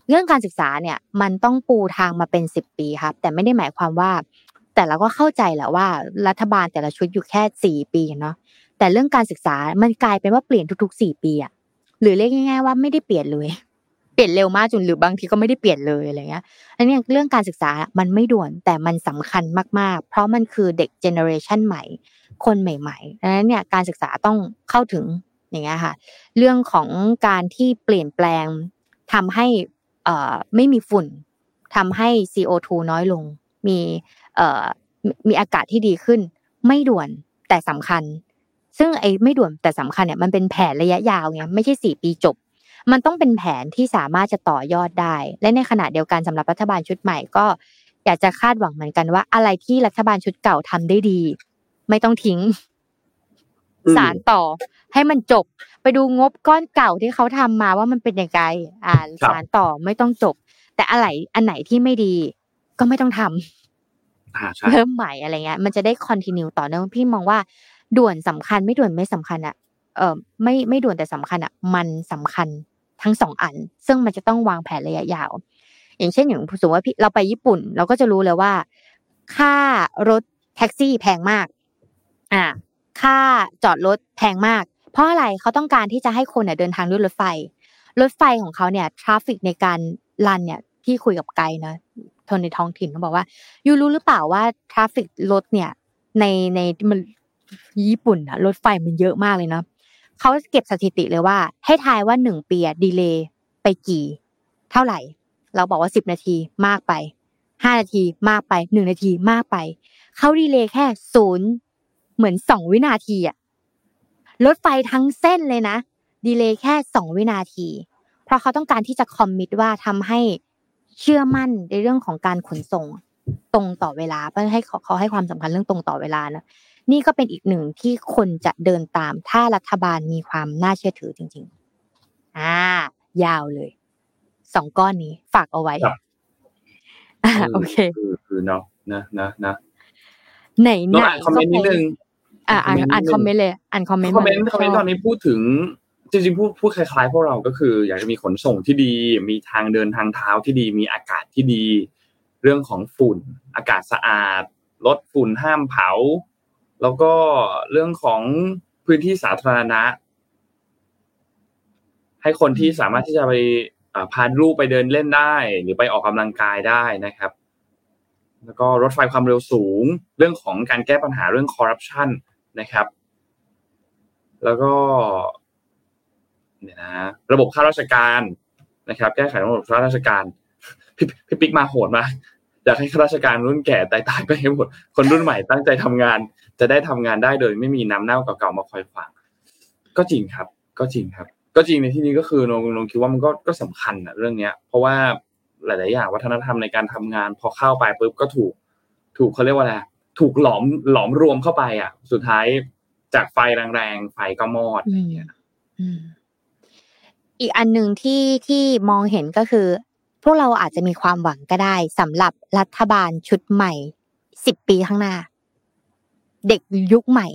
เรื่องการศึกษาเนี่ยมันต้องปูทางมาเป็นสิบปีครับ แต่ไม่ได้หมายความว่า แต่เราก็เข้าใจแหละว่า รัฐบาลแต่ละชุดอยู่แค่สี่ปีเนาะแต่เรื่องการศึกษามันกลายเป็นว่าเปลี่ยนทุกๆสี่ปีอะหรือเรียกง่าย ๆ ว่าไม่ได้เปลี่ยนเลยเปลี่ยนเร็วมากจนหรือบางทีก็ไม่ได้เปลี่ยนเลยอะไรเงี้ยอันนี้เรื่องการศึกษามันไม่ด่วนแต่มันสำคัญมากๆ เพราะมันคือเด็กเจเนอเรชันใหม่ คนใหม่ๆดังนั้นเนี่ยการศึกษาต้องเข้าถึง อย่างเงี้ยค่ะ เรื่องของการที่เปลี่ยนแปลงทำให้อ่อไม่มีฝุ่นทำให้ CO2 น้อยลง มีเอ่อมีอากาศที่ดีขึ้น ไม่ด่วนแต่สำคัญ ซึ่งไอ้ไม่ด่วนแต่สำคัญเนี่ยมันเป็นแผนระยะยาวไงไม่ใช่สี่ปีจบ มันต้องเป็นแผนที่สามารถจะต่อยอดได้ และในขณะเดียวกันสำหรับรัฐบาลชุดใหม่ก็อยากจะคาดหวังเหมือนกันว่า อะไรที่รัฐบาลชุดเก่าทำได้ดี ไม่ต้องทิ้ง สารต่อ ให้มันจบ ไปดูงบก้อนเก่าที่เขาทำมาว่ามันเป็นยังไงอ่าสารต่อไม่ต้องจบ แต่อะไรอันไหนที่ไม่ดี ก็ไม่ต้องทำเริ่มใหม่อะไรเงี้ย มันจะได้คอนติเนียต่อเนื่องพี่มองว่า ด่วนสำคัญไม่ด่วนไม่สำคัญอะเอ่อไม่ไม่ด่วนแต่สำคัญอะมันสำคัญทั้งสองอัน ซึ่งมันจะต้องวางแผนระยะยาว อย่างเช่นอย่างสมมติว่าเราไปญี่ปุ่น เราก็จะรู้เลยว่า ค่ารถแท็กซี่แพงมาก อ่า ค่าจอดรถแพงมาก เพราะอะไรเขาต้องการที่จะให้คนเนี่ยเดินทางด้วยรถไฟ รถไฟของเขาเนี่ย traffic ในการ run เนี่ยที่คุยกับไกด์นะคนในท้องถิ่นเขาบอกว่า you รู้หรือเปล่าว่า traffic รถเนี่ยในในมันญี่ปุ่นอะรถไฟมันเยอะมากเลยเนาะเขาเก็บสถิติเลยว่า ให้ทายว่าหนึ่งปีอะดีเลย์ไปกี่ เท่าไหร่ เราบอกว่าสิบนาทีมากไปห้านาทีมากไปหนึ่งนาทีมากไปเขาดีเลย์แค่ศูนย์ เหมือนสองวินาทีอะรถไฟทั้งเส้นเลยนะ ดีเลย์แค่สองวินาที เพราะเขาต้องการที่จะคอมมิตว่าทำให้เชื่อมั่นในเรื่องของการขนส่งตรงต่อเวลาเพื่อให้เขาให้ความสำคัญเรื่องตรงต่อเวลานะนี่ก็เป็นอีกหนึ่งที่คนจะเดินตามถ้ารัฐบาลมีความน่าเชื่อถือจริง ๆ อ่า ยาวเลยสองก้อนนี้ฝากเอาไว้อ่าโอเค คือเนาะนะนะนะไหนไหนอ่านคอมเมนต์นิดนึง อ่าอ่านอ่านคอมเมนต์เลยอ่านคอมเมนต์คอมเมนต์คอมเมนต์ตอนนี้พูดถึงจริงๆพูดพูดคล้ายๆพวกเราก็คือ อยากจะมีขนส่งที่ดี มีทางเดินทางเท้าที่ดี มีอากาศที่ดี เรื่องของฝุ่น อากาศสะอาดลดฝุ่นห้ามเผา แล้วก็เรื่องของพื้นที่สาธารณะ ให้คนที่สามารถที่จะไปพาลูกไปเดินเล่นได้ หรือไปออกกำลังกายได้นะครับ แล้วก็รถไฟความเร็วสูง เรื่องของการแก้ปัญหาเรื่องคอร์รัปชัน นะครับ แล้วก็เนี่ยนะระบบข้าราชการนะครับ แก้ไขระบบข้าราชการพี่พี่ปิ๊กมาโหดมาอยากให้ข้าราชการรุ่นแก่ตายตายไปให้หมดคนรุ่นใหม่ตั้งใจทำงาน จะได้ทำงานได้โดย ไม่มีน้ำเน่าเก่าๆมาคอยฟังก็จริงครับ ก็จริงครับ ก็จริงในที่นี้ก็คือนงนงคิดว่ามันก็ก็สำคัญอะเรื่องเนี้ย เพราะว่าหลาย ๆ อย่างวัฒนธรรมในการทำงาน พอเข้าไปปุ๊บก็ถูก ถูกเขาเรียกว่าอะไร ถูกหลอมหลอมรวมเข้าไปอะ สุดท้ายจากไฟแรงๆไฟก็มอดอะไรเงี้ยอีกอันหนึ่งที่ที่มองเห็นก็คือ พวกเราอาจจะมีความหวังก็ได้สำหรับรัฐบาลชุดใหม่สิบปีข้างหน้า เด็กยุคใหม่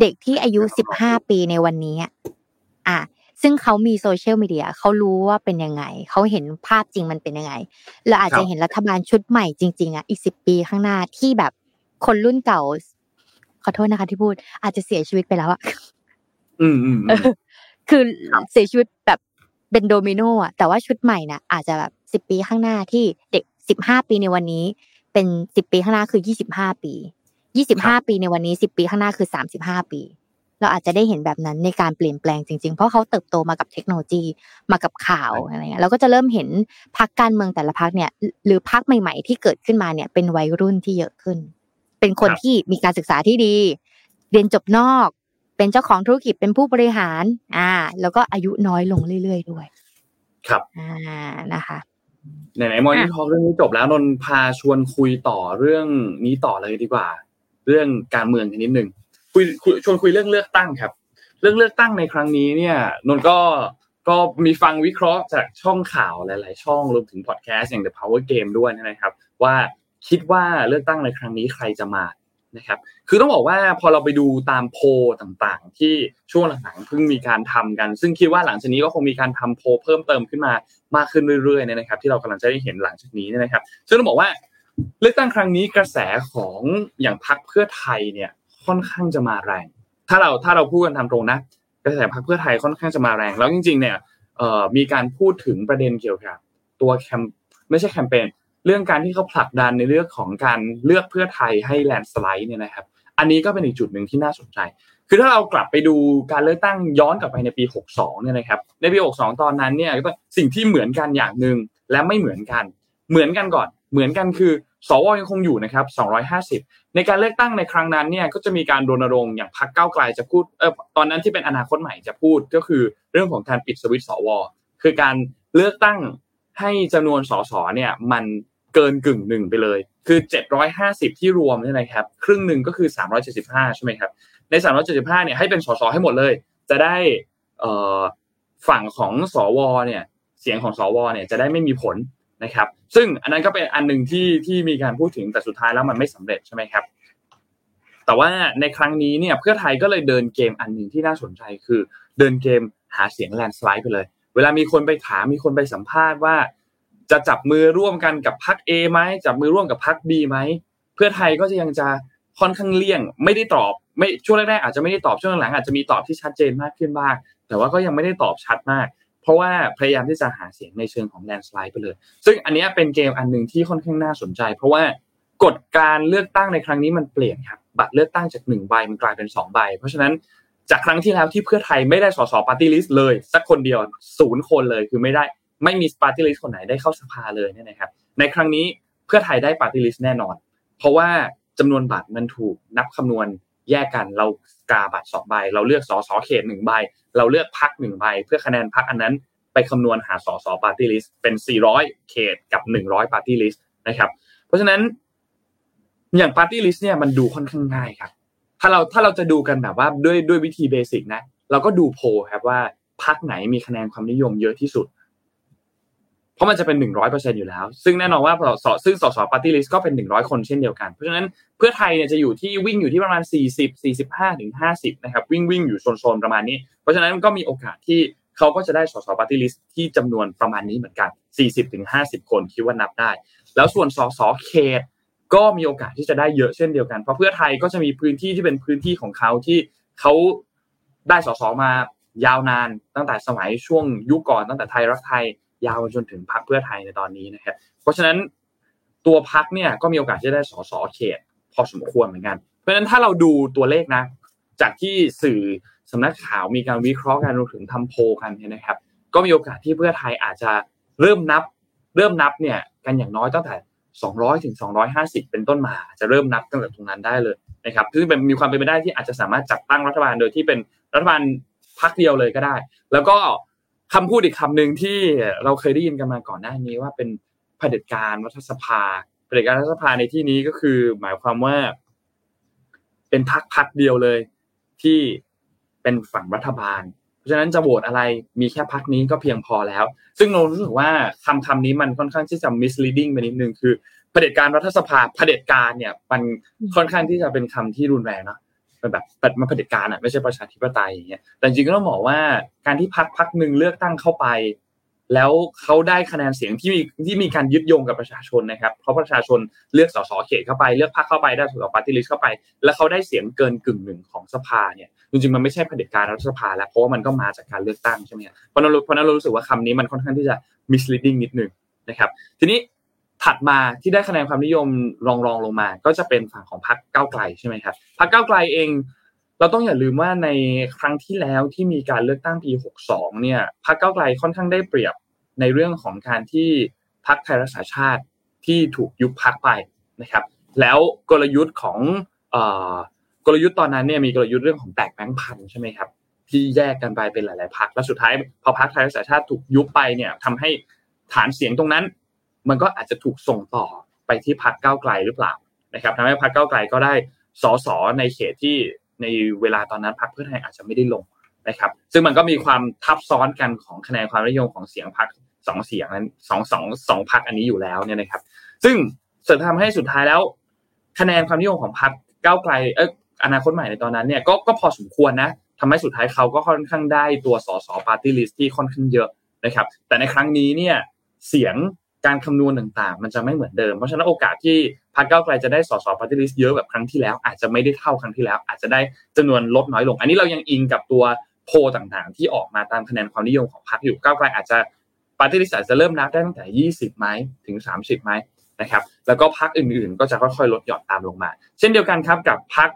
เด็กที่อายุสิบห้าปีในวันนี้อะซึ่งเขามีโซเชียลมีเดียเขารู้ว่าเป็นยังไง เขาเห็นภาพจริงมันเป็นยังไงเราอาจจะเห็นรัฐบาลชุดใหม่จริง ๆอะอีกสิบปีข้างหน้าที่แบบ คนรุ่นเก่า ขอโทษนะคะที่พูด อาจจะเสียชีวิตไปแล้วอะอืมอืมคือเสียชีวิตแบบเป็นโดมิโนอะแต่ว่าชุดใหม่นะอาจจะแบบสิบปีข้างหน้าที่เด็กสิบห้าปีในวันนี้ เป็นสิบปีข้างหน้าคือยี่สิบห้าปียี่สิบห้าปีในวันนี้สิบปีข้างหน้าคือสามสิบห้าปี เราอาจจะได้เห็นแบบนั้นในการเปลี่ยนแปลงจริงๆ เพราะเขาเติบโตมากับเทคโนโลยีมากับข่าวอะไรเงี้ยเราก็จะเริ่มเห็นพักการเมืองแต่ละพักเนี่ย หรือพักใหม่ ๆ ที่เกิดขึ้นมาเนี่ยเป็นวัยรุ่นที่เยอะขึ้น เป็นคนที่มีการศึกษาที่ดี เรียนจบนอก เป็นเจ้าของธุรกิจเป็นผู้บริหาร อ่า แล้วก็อายุน้อยลงเรื่อยๆด้วย ครับอ่านะคะไหนๆมอนี่ทอเรื่องนี้จบแล้วนนพาชวนคุยต่อเรื่องนี้ต่อเลยดีกว่า เรื่องการเมืองนิดนึงคุยชวนคุยเรื่องเลือกตั้งครับ เรื่องเลือกตั้งในครั้งนี้เนี่ยนนก็ก็มีฟังวิเคราะห์จากช่องข่าวหลาย ๆ ช่องรวมถึงพอดแคสต์อย่าง The Power Game ด้วยนะครับ ว่า คิดว่าเลือกตั้งในครั้งนี้ใครจะมานะครับ คือต้องบอกว่าพอเราไปดูตามโพต่างๆ ที่ช่วงหลังๆเพิ่งมีการทำกัน ซึ่งคิดว่าหลังจากนี้ก็คงมีการทำโพเพิ่มเติมขึ้นมามากขึ้นเรื่อยๆนะครับ ที่เรากำลังจะได้เห็นหลังจากนี้นะครับ ซึ่งต้องบอกว่าเลือกตั้งครั้งนี้กระแสของอย่างพรรคเพื่อไทยเนี่ยค่อนข้างจะมาแรง ถ้าเราถ้าเราพูดกันทำตรงนะ กระแสพรรคเพื่อไทยค่อนข้างจะมาแรง แล้วจริง ๆ เนี่ยมีการพูดถึงประเด็นเกี่ยวกับ ตัวแคมไม่ใช่แคมเปญ เรื่องการที่เขาผลักดันในเรื่องของการเลือกเพื่อไทยให้แลนสไลด์เนี่ยนะครับ อันนี้ก็เป็นอีกจุดหนึ่งที่น่าสนใจ คือถ้าเรากลับไปดูการเลือกตั้งย้อนกลับไปในปี 62 เนี่ยนะครับ ในปี 62 ตอนนั้นเนี่ยสิ่งที่เหมือนกันอย่างหนึ่งและไม่เหมือนกัน เหมือนกันก่อน เหมือนกันคือสวยังคงอยู่นะครับ 250 ในการเลือกตั้งในครั้งนั้นเนี่ยก็จะมีการรณรงค์อย่างพรรคก้าไกลจะพูดเออตอนนั้นที่เป็นอนาคตใหม่จะพูดก็คือเรื่องของการปิดสวิตสว คือการเลือกตั้งให้จำนวนสสเนี่ยมัน เกินกึ่งหนึ่งไปเลย คือ 750 ที่รวมเนี่ยนะครับ ครึ่งหนึ่งก็คือ 375 ใช่ไหมครับ ใน 375 เนี่ยให้เป็นสสให้หมดเลย จะได้ฝั่งของสวเนี่ย เสียงของสวเนี่ยจะได้ไม่มีผลนะครับ ซึ่งอันนั้นก็เป็นอันหนึ่งที่ที่มีการพูดถึงแต่สุดท้ายแล้วมันไม่สำเร็จใช่ไหมครับ แต่ว่าในครั้งนี้เนี่ยเพื่อไทยก็เลยเดินเกมอันหนึ่งที่น่าสนใจคือ เดินเกมหาเสียงแลนสไลด์ไปเลย เวลามีคนไปถามมีคนไปสัมภาษณ์ว่า จะจับมือร่วมกันกับพรรคเอไหมจับมือร่วมกับพรรคบีไหมเพื่อไทยก็จะยังจะค่อนข้างเลี่ยง ไม่ได้ตอบ ไม่ช่วงแรกๆอาจจะไม่ได้ตอบช่วงหลังอาจจะมีตอบที่ชัดเจนมากขึ้นบ้างแต่ว่าก็ยังไม่ได้ตอบชัดมาก เพราะว่าพยายามที่จะหาเสียงในเชิงของแลนสไลด์ไปเลย ซึ่งอันนี้เป็นเกมอันหนึ่งที่ค่อนข้างน่าสนใจ เพราะว่ากฎการเลือกตั้งในครั้งนี้มันเปลี่ยนครับบัตรเลือกตั้งจากหนึ่งใบมันกลายเป็นสองใบ เพราะฉะนั้นจากครั้งที่แล้วที่เพื่อไทยไม่ได้สสปาร์ตี้ลิสต์เลย สักคนเดียวศูนย์คนเลยคือไม่ได้ ไม่มีปาร์ตี้ลิสต์คนไหนได้เข้าสภาเลยเนี่ยนะครับ ในครั้งนี้เพื่อไทยได้ปาร์ตี้ลิสต์แน่นอน เพราะว่าจำนวนบัตรมันถูกนับคำนวณแยกกันเรากาบัตรสองใบ เราเลือกสสเขตหนึ่งใบ เราเลือกพรรคหนึ่งใบ เพื่อคะแนนพรรคอันนั้นไปคำนวณหาสสปาร์ตี้ลิสต์เป็น 400 เขตกับ 100 ปาร์ตี้ลิสต์นะครับ เพราะฉะนั้น อย่างปาร์ตี้ลิสต์เนี่ยมันดูค่อนข้างง่ายครับ ถ้าเราถ้าเราจะดูกันแบบว่าด้วยด้วยวิธี basic นะ เราก็ดูโพลครับว่าพรรคไหนมีคะแนนความนิยมเยอะที่สุด เพราะมันจะเป็นหนึ่งร้อยเปอร์เซ็นต์อยู่แล้ว ซึ่งแน่นอนว่าสซึ่งสสปาร์ตี้ลิสต์ก็เป็นหนึ่งร้อยคนเช่นเดียวกัน เพราะฉะนั้นเพื่อไทยเนี่ยจะอยู่ที่วิ่งอยู่ที่ประมาณสี่สิบสี่สิบห้าถึงห้าสิบนะครับวิ่งวิ่งอยู่โซนๆประมาณนี้ เพราะฉะนั้นก็มีโอกาสที่เขาก็จะได้สสปาร์ตี้ลิสต์ที่จำนวนประมาณนี้เหมือนกันสี่สิบถึงห้าสิบคนคิดว่านับได้ แล้วส่วนสสเขตก็มีโอกาสที่จะได้เยอะเช่นเดียวกัน เพราะเพื่อไทยก็จะมีพื้นที่ที่เป็นพื้นที่ของเขาที่เขาได้สสมายาวนานตั้งแต่สมัยช่วงยุคก่อนตั้งแต่ไทยรักไทย ยาวจนถึงพรรคเพื่อไทยในตอนนี้นะครับ เพราะฉะนั้นตัวพรรคเนี่ยก็มีโอกาสที่จะได้สสเขต พอสมควรเหมือนกัน เพราะฉะนั้นถ้าเราดูตัวเลขนะ จากที่สื่อสำนักข่าวมีการวิเคราะห์กันรวมถึงทำโพกันเนี่ยนะครับ ก็มีโอกาสที่เพื่อไทยอาจจะเริ่มนับ เริ่มนับเนี่ยกันอย่างน้อยตั้งแต่ 200ถึง250 เป็นต้นมาจะเริ่มนับตั้งแต่ตรงนั้นได้เลยนะครับซึ่งเป็นมีความเป็นไปได้ที่อาจจะสามารถจัดตั้งรัฐบาลโดยที่เป็นรัฐบาลพักเดียวเลยก็ได้ แล้วก็ คำพูดอีกคำหนึ่งที่เราเคยได้ยินกันมาก่อนหน้านี้ว่าเป็นเผด็จการรัฐสภาเผด็จการรัฐสภาในที่นี้ก็คือ หมายความว่า เป็นพักพักเดียวเลย ที่เป็นฝั่งรัฐบาล เพราะฉะนั้นจะโหวตอะไรมีแค่พักนี้ก็เพียงพอแล้ว ซึ่งโนรู้สึกว่าคำคำนี้มันค่อนข้างที่จะ misleading ไปนิดนึงคือเผด็จการรัฐสภาเผด็จการเนี่ย มันค่อนข้างที่จะเป็นคำที่รุนแรงเนาะ แบบมันเผด็จการอะไม่ใช่ประชาธิปไตยอย่างเงี้ยแต่จริงก็ต้องบอกว่าการที่พักพักหนึ่งเลือกตั้งเข้าไป แล้วเขาได้คะแนนเสียงที่มีที่มีการยึดโยงกับประชาชนนะครับ เพราะประชาชนเลือกสสเขตเข้าไป เลือกพรรคเข้าไปได้สสปาร์ตี้ลิสต์เข้าไป แล้วเขาได้เสียงเกินกึ่งหนึ่งของสภาเนี่ยจริงๆมันไม่ใช่เผด็จการรัฐสภาแล้วเพราะว่ามันก็มาจากการเลือกตั้งใช่ไหมเพราะนั้นเพราะนั้นเรารู้สึกว่าคำนี้มันค่อนข้างที่จะ misleading นิดนึงนะครับ ทีนี้ ถัดมาที่ได้คะแนนความนิยมรองรองลงมา ก็จะเป็นฝั่งของพรรคก้าวไกลใช่ไหมครับพรรคก้าวไกลเอง เราต้องอย่าลืมว่าในครั้งที่แล้วที่มีการเลือกตั้งปี 62 เนี่ยพรรคก้าวไกลค่อนข้างได้เปรียบในเรื่องของการที่พรรคไทยรักษาชาติที่ถูกยุบพรรคไปนะครับแล้วกลยุทธ์ของกลยุทธ์ตอนนั้นเนี่ยมีกลยุทธ์เรื่องของแตกแบงค์พันใช่ไหมครับที่แยกกันไปเป็นหลาย ๆพรรคแล้วสุดท้ายพอพรรคไทยรักษาชาติถูกยุบไปเนี่ยทำให้ฐานเสียงตรงนั้น มันก็อาจจะถูกส่งต่อไปที่พรรคก้าไกลหรือเปล่านะครับทำให้พรรคก้าไกลก็ได้สสในเขตที่ในเวลาตอนนั้นพรรคเพื่อไทยอาจจะไม่ได้ลงนะครับ ซึ่งมันก็มีความทับซ้อนกันของคะแนนความนิยมของเสียงพรรคสองเสียงนั้นสองสองสองพรรคอันนี้อยู่แล้วเนี่ยนะครับ ซึ่งสุดทำให้สุดท้ายแล้ว คะแนนความนิยมของพรรคก้าวไกลเอออนาคตใหม่ในตอนนั้นเนี่ยก็ก็พอสมควรนะทำให้สุดท้ายเขาก็ค่อนข้างได้ตัวสสปาร์ตี้ลิสต์ที่ค่อนข้างเยอะนะครับ แต่ในครั้งนี้เนี่ยเสียง การคำนวณต่างๆ มันจะไม่เหมือนเดิม เพราะฉะนั้นโอกาสที่พรรคก้าวไกลจะได้สสปาร์ตี้ลิสต์เยอะแบบครั้งที่แล้ว อาจจะไม่ได้เท่าครั้งที่แล้ว อาจจะได้จำนวนลดน้อยลง อันนี้เรายังอิงกับตัวโพต่างๆ ที่ออกมาตามคะแนนความนิยมของพรรคอยู่ก้าวไกลอาจจะปาร์ตี้ลิสต์อาจจะเริ่มนับได้ตั้งแต่ 20ไหมถึง 30ไหมนะครับแล้วก็พรรคอื่นๆ ก็จะค่อยๆลดหย่อนตามลงมา เช่นเดียวกันครับกับพรรค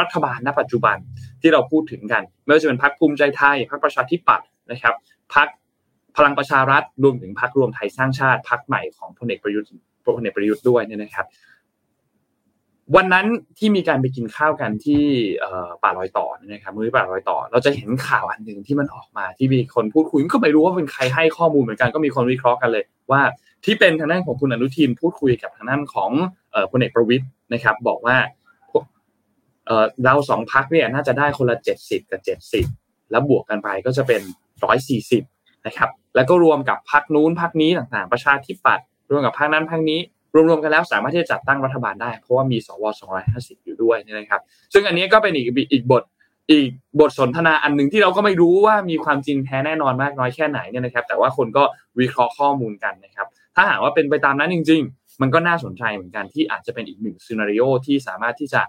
รัฐบาลณปัจจุบันที่เราพูดถึงกัน ไม่ว่าจะเป็นพรรคภูมิใจไทยพรรคประชาธิปัตย์นะครับพรรค พลังประชารัฐรวมถึงพรรครวมไทยสร้างชาติพรรคใหม่ของพลเอกประยุทธ์พลเอกประยุทธ์ด้วยเนี่ยนะครับ วันนั้นที่มีการไปกินข้าวกันที่ป่าลอยต่อนะครับมือป่าลอยต่อ เราจะเห็นข่าวอันหนึ่งที่มันออกมา ที่มีคนพูดคุยก็ไม่รู้ว่าเป็นใครให้ข้อมูลเหมือนกันก็มีคนวิเคราะห์กันเลย ว่าที่เป็นทางด้านของคุณอนุทินพูดคุยกับทางด้านของพลเอกประวิทย์นะครับ บอกว่าเราสองพักเนี่ยน่าจะได้คนละเจ็ดสิบกับเจ็ดสิบแล้วบวกกันไปก็จะเป็นร้อยสี่สิบ นะครับ แล้วก็รวมกับพักนู้นพักนี้ต่างๆ ประชาธิปัตย์รวมกับพักนั้นพักนี้ รวมๆกันแล้วสามารถที่จะจัดตั้งรัฐบาลได้ เพราะว่ามีสว250อยู่อยู่ด้วยนะครับ ซึ่งอันนี้ก็เป็นอีกอีกบทอีกบทสนทนาอันหนึ่งที่เราก็ไม่รู้ว่ามีความจริงแท้แน่นอนมากน้อยแค่ไหนเนี่ยนะครับ แต่ว่าคนก็วิเคราะห์ข้อมูลกันนะครับ ถ้าหากว่าเป็นไปตามนั้นจริง ๆ มันก็น่าสนใจเหมือนกันที่อาจจะเป็นอีกหนึ่งซีนารีโอที่สามารถที่จะ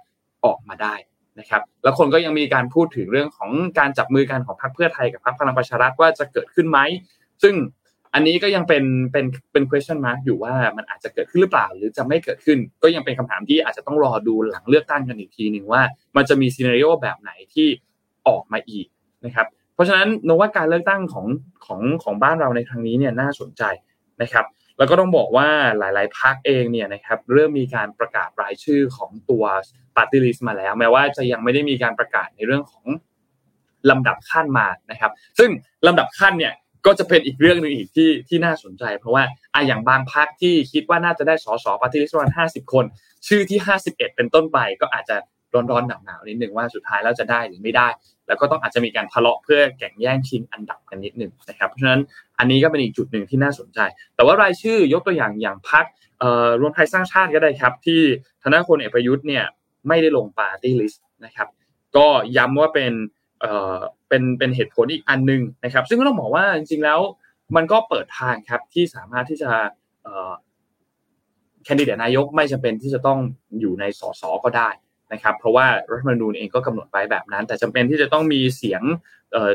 ออกมาได้ นะครับแล้วคนก็ยังมีการพูดถึงเรื่องของการจับมือกันของพรรคเพื่อไทยกับพรรคพลังประชารัฐว่าจะเกิดขึ้นไหมซึ่งอันนี้ก็ยังเป็นเป็นเป็น question mark อยู่ว่ามันอาจจะเกิดขึ้นหรือเปล่า หรือจะไม่เกิดขึ้น ก็ยังเป็นคำถามที่อาจจะต้องรอดูหลังเลือกตั้งกันอีกทีหนึ่งว่า มันจะมี scenario แบบไหนที่ออกมาอีกนะครับเพราะฉะนั้นว่าการเลือกตั้งของของของบ้านเราในครั้งนี้เนี่ยน่าสนใจนะครับ แล้วก็ต้องบอกว่าหลาย ๆพรรคเองเนี่ยนะครับเริ่มมีการประกาศรายชื่อของตัวปาร์ตี้ลิสต์มาแล้ว แม้ว่าจะยังไม่ได้มีการประกาศในเรื่องของลำดับขั้นมานะครับ ซึ่งลำดับขั้นเนี่ยก็จะเป็นอีกเรื่องหนึ่งอีกที่ที่น่าสนใจ เพราะว่าอะอย่างบางพรรคที่คิดว่าน่าจะได้สสปาร์ตี้ลิสต์ประมาณห้าสิบคน ชื่อที่ห้าสิบเอ็ดเป็นต้นไปก็อาจจะร้อนๆหนาวๆนิดหนึ่งว่าสุดท้ายแล้วจะได้หรือไม่ได้ แล้วก็ต้องอาจจะมีการทะเลาะเพื่อแข่งแย่งชิงอันดับกันนิดหนึ่งนะครับเพราะฉะนั้นอันนี้ก็เป็นอีกจุดหนึ่งที่น่าสนใจ แต่ว่ารายชื่อยกตัวอย่างอย่างพรรครวมไทยสร้างชาติก็ได้ครับ ที่ทางพลเอกประยุทธ์เนี่ยไม่ได้ลงปาร์ตี้ลิสต์นะครับก็ย้ำว่าเป็นเอ่อเป็นเป็นเหตุผลอีกอันหนึ่งนะครับ ซึ่งก็ต้องบอกว่าจริงๆแล้วมันก็เปิดทางครับที่สามารถที่จะแคนดิเดตนายกไม่จำเป็นที่จะต้องอยู่ในสสก็ได้ นะครับเพราะว่ารัฐธรรมนูญเองก็กำหนดไว้แบบนั้น แต่จำเป็นที่จะต้องมีเสียง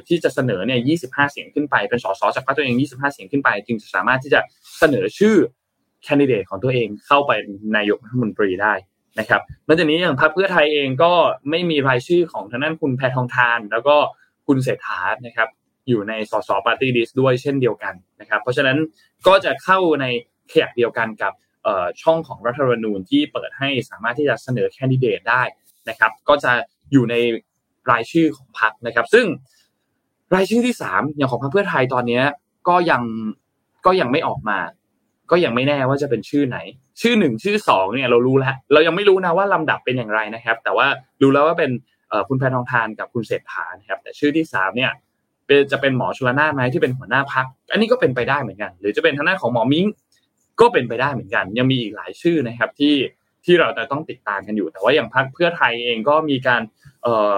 ที่จะเสนอเนี่ย 25 เสียงขึ้นไป เป็นสสจากพรรคตัวเอง 25 เสียงขึ้นไป จึงจะสามารถที่จะเสนอชื่อแคนดิเดตของตัวเองเข้าไปนายกรัฐมนตรีได้นะครับนอกจากนี้อย่างพรรคเพื่อไทยเองก็ไม่มีรายชื่อของทางด้านคุณแพทองธาร แล้วก็คุณเศรษฐานะครับอยู่ในสสปาร์ตี้ลิสต์ด้วยเช่นเดียวกันนะครับเพราะฉะนั้นก็จะเข้าในแขกเดียวกันกับ ช่องของรัฐธรรมนูญที่เปิดให้สามารถที่จะเสนอแคนดิเดตได้นะครับ ก็จะอยู่ในรายชื่อของพรรคนะครับ ซึ่งรายชื่อที่สามอย่างของพรรคเพื่อไทยตอนนี้ก็ยังก็ยังไม่ออกมา ก็ยังไม่แน่ว่าจะเป็นชื่อไหน ชื่อหนึ่งชื่อสองเนี่ยเรารู้แล้วเรายังไม่รู้นะว่าลำดับเป็นอย่างไรนะครับ แต่ว่ารู้แล้วว่าเป็นคุณแพทองทานกับคุณเศรษฐานะครับ แต่ชื่อที่สามเนี่ยจะเป็นหมอชลนาไหมที่เป็นหัวหน้าพัก อันนี้ก็เป็นไปได้เหมือนกัน หรือจะเป็นทางด้าของหมอมิ้ง ก็เป็นไปได้เหมือนกัน ยังมีอีกหลายชื่อนะครับที่ที่เราจะต้องติดตามกันอยู่ แต่ว่าอย่างพักเพื่อไทยเองก็มีการเอ่อ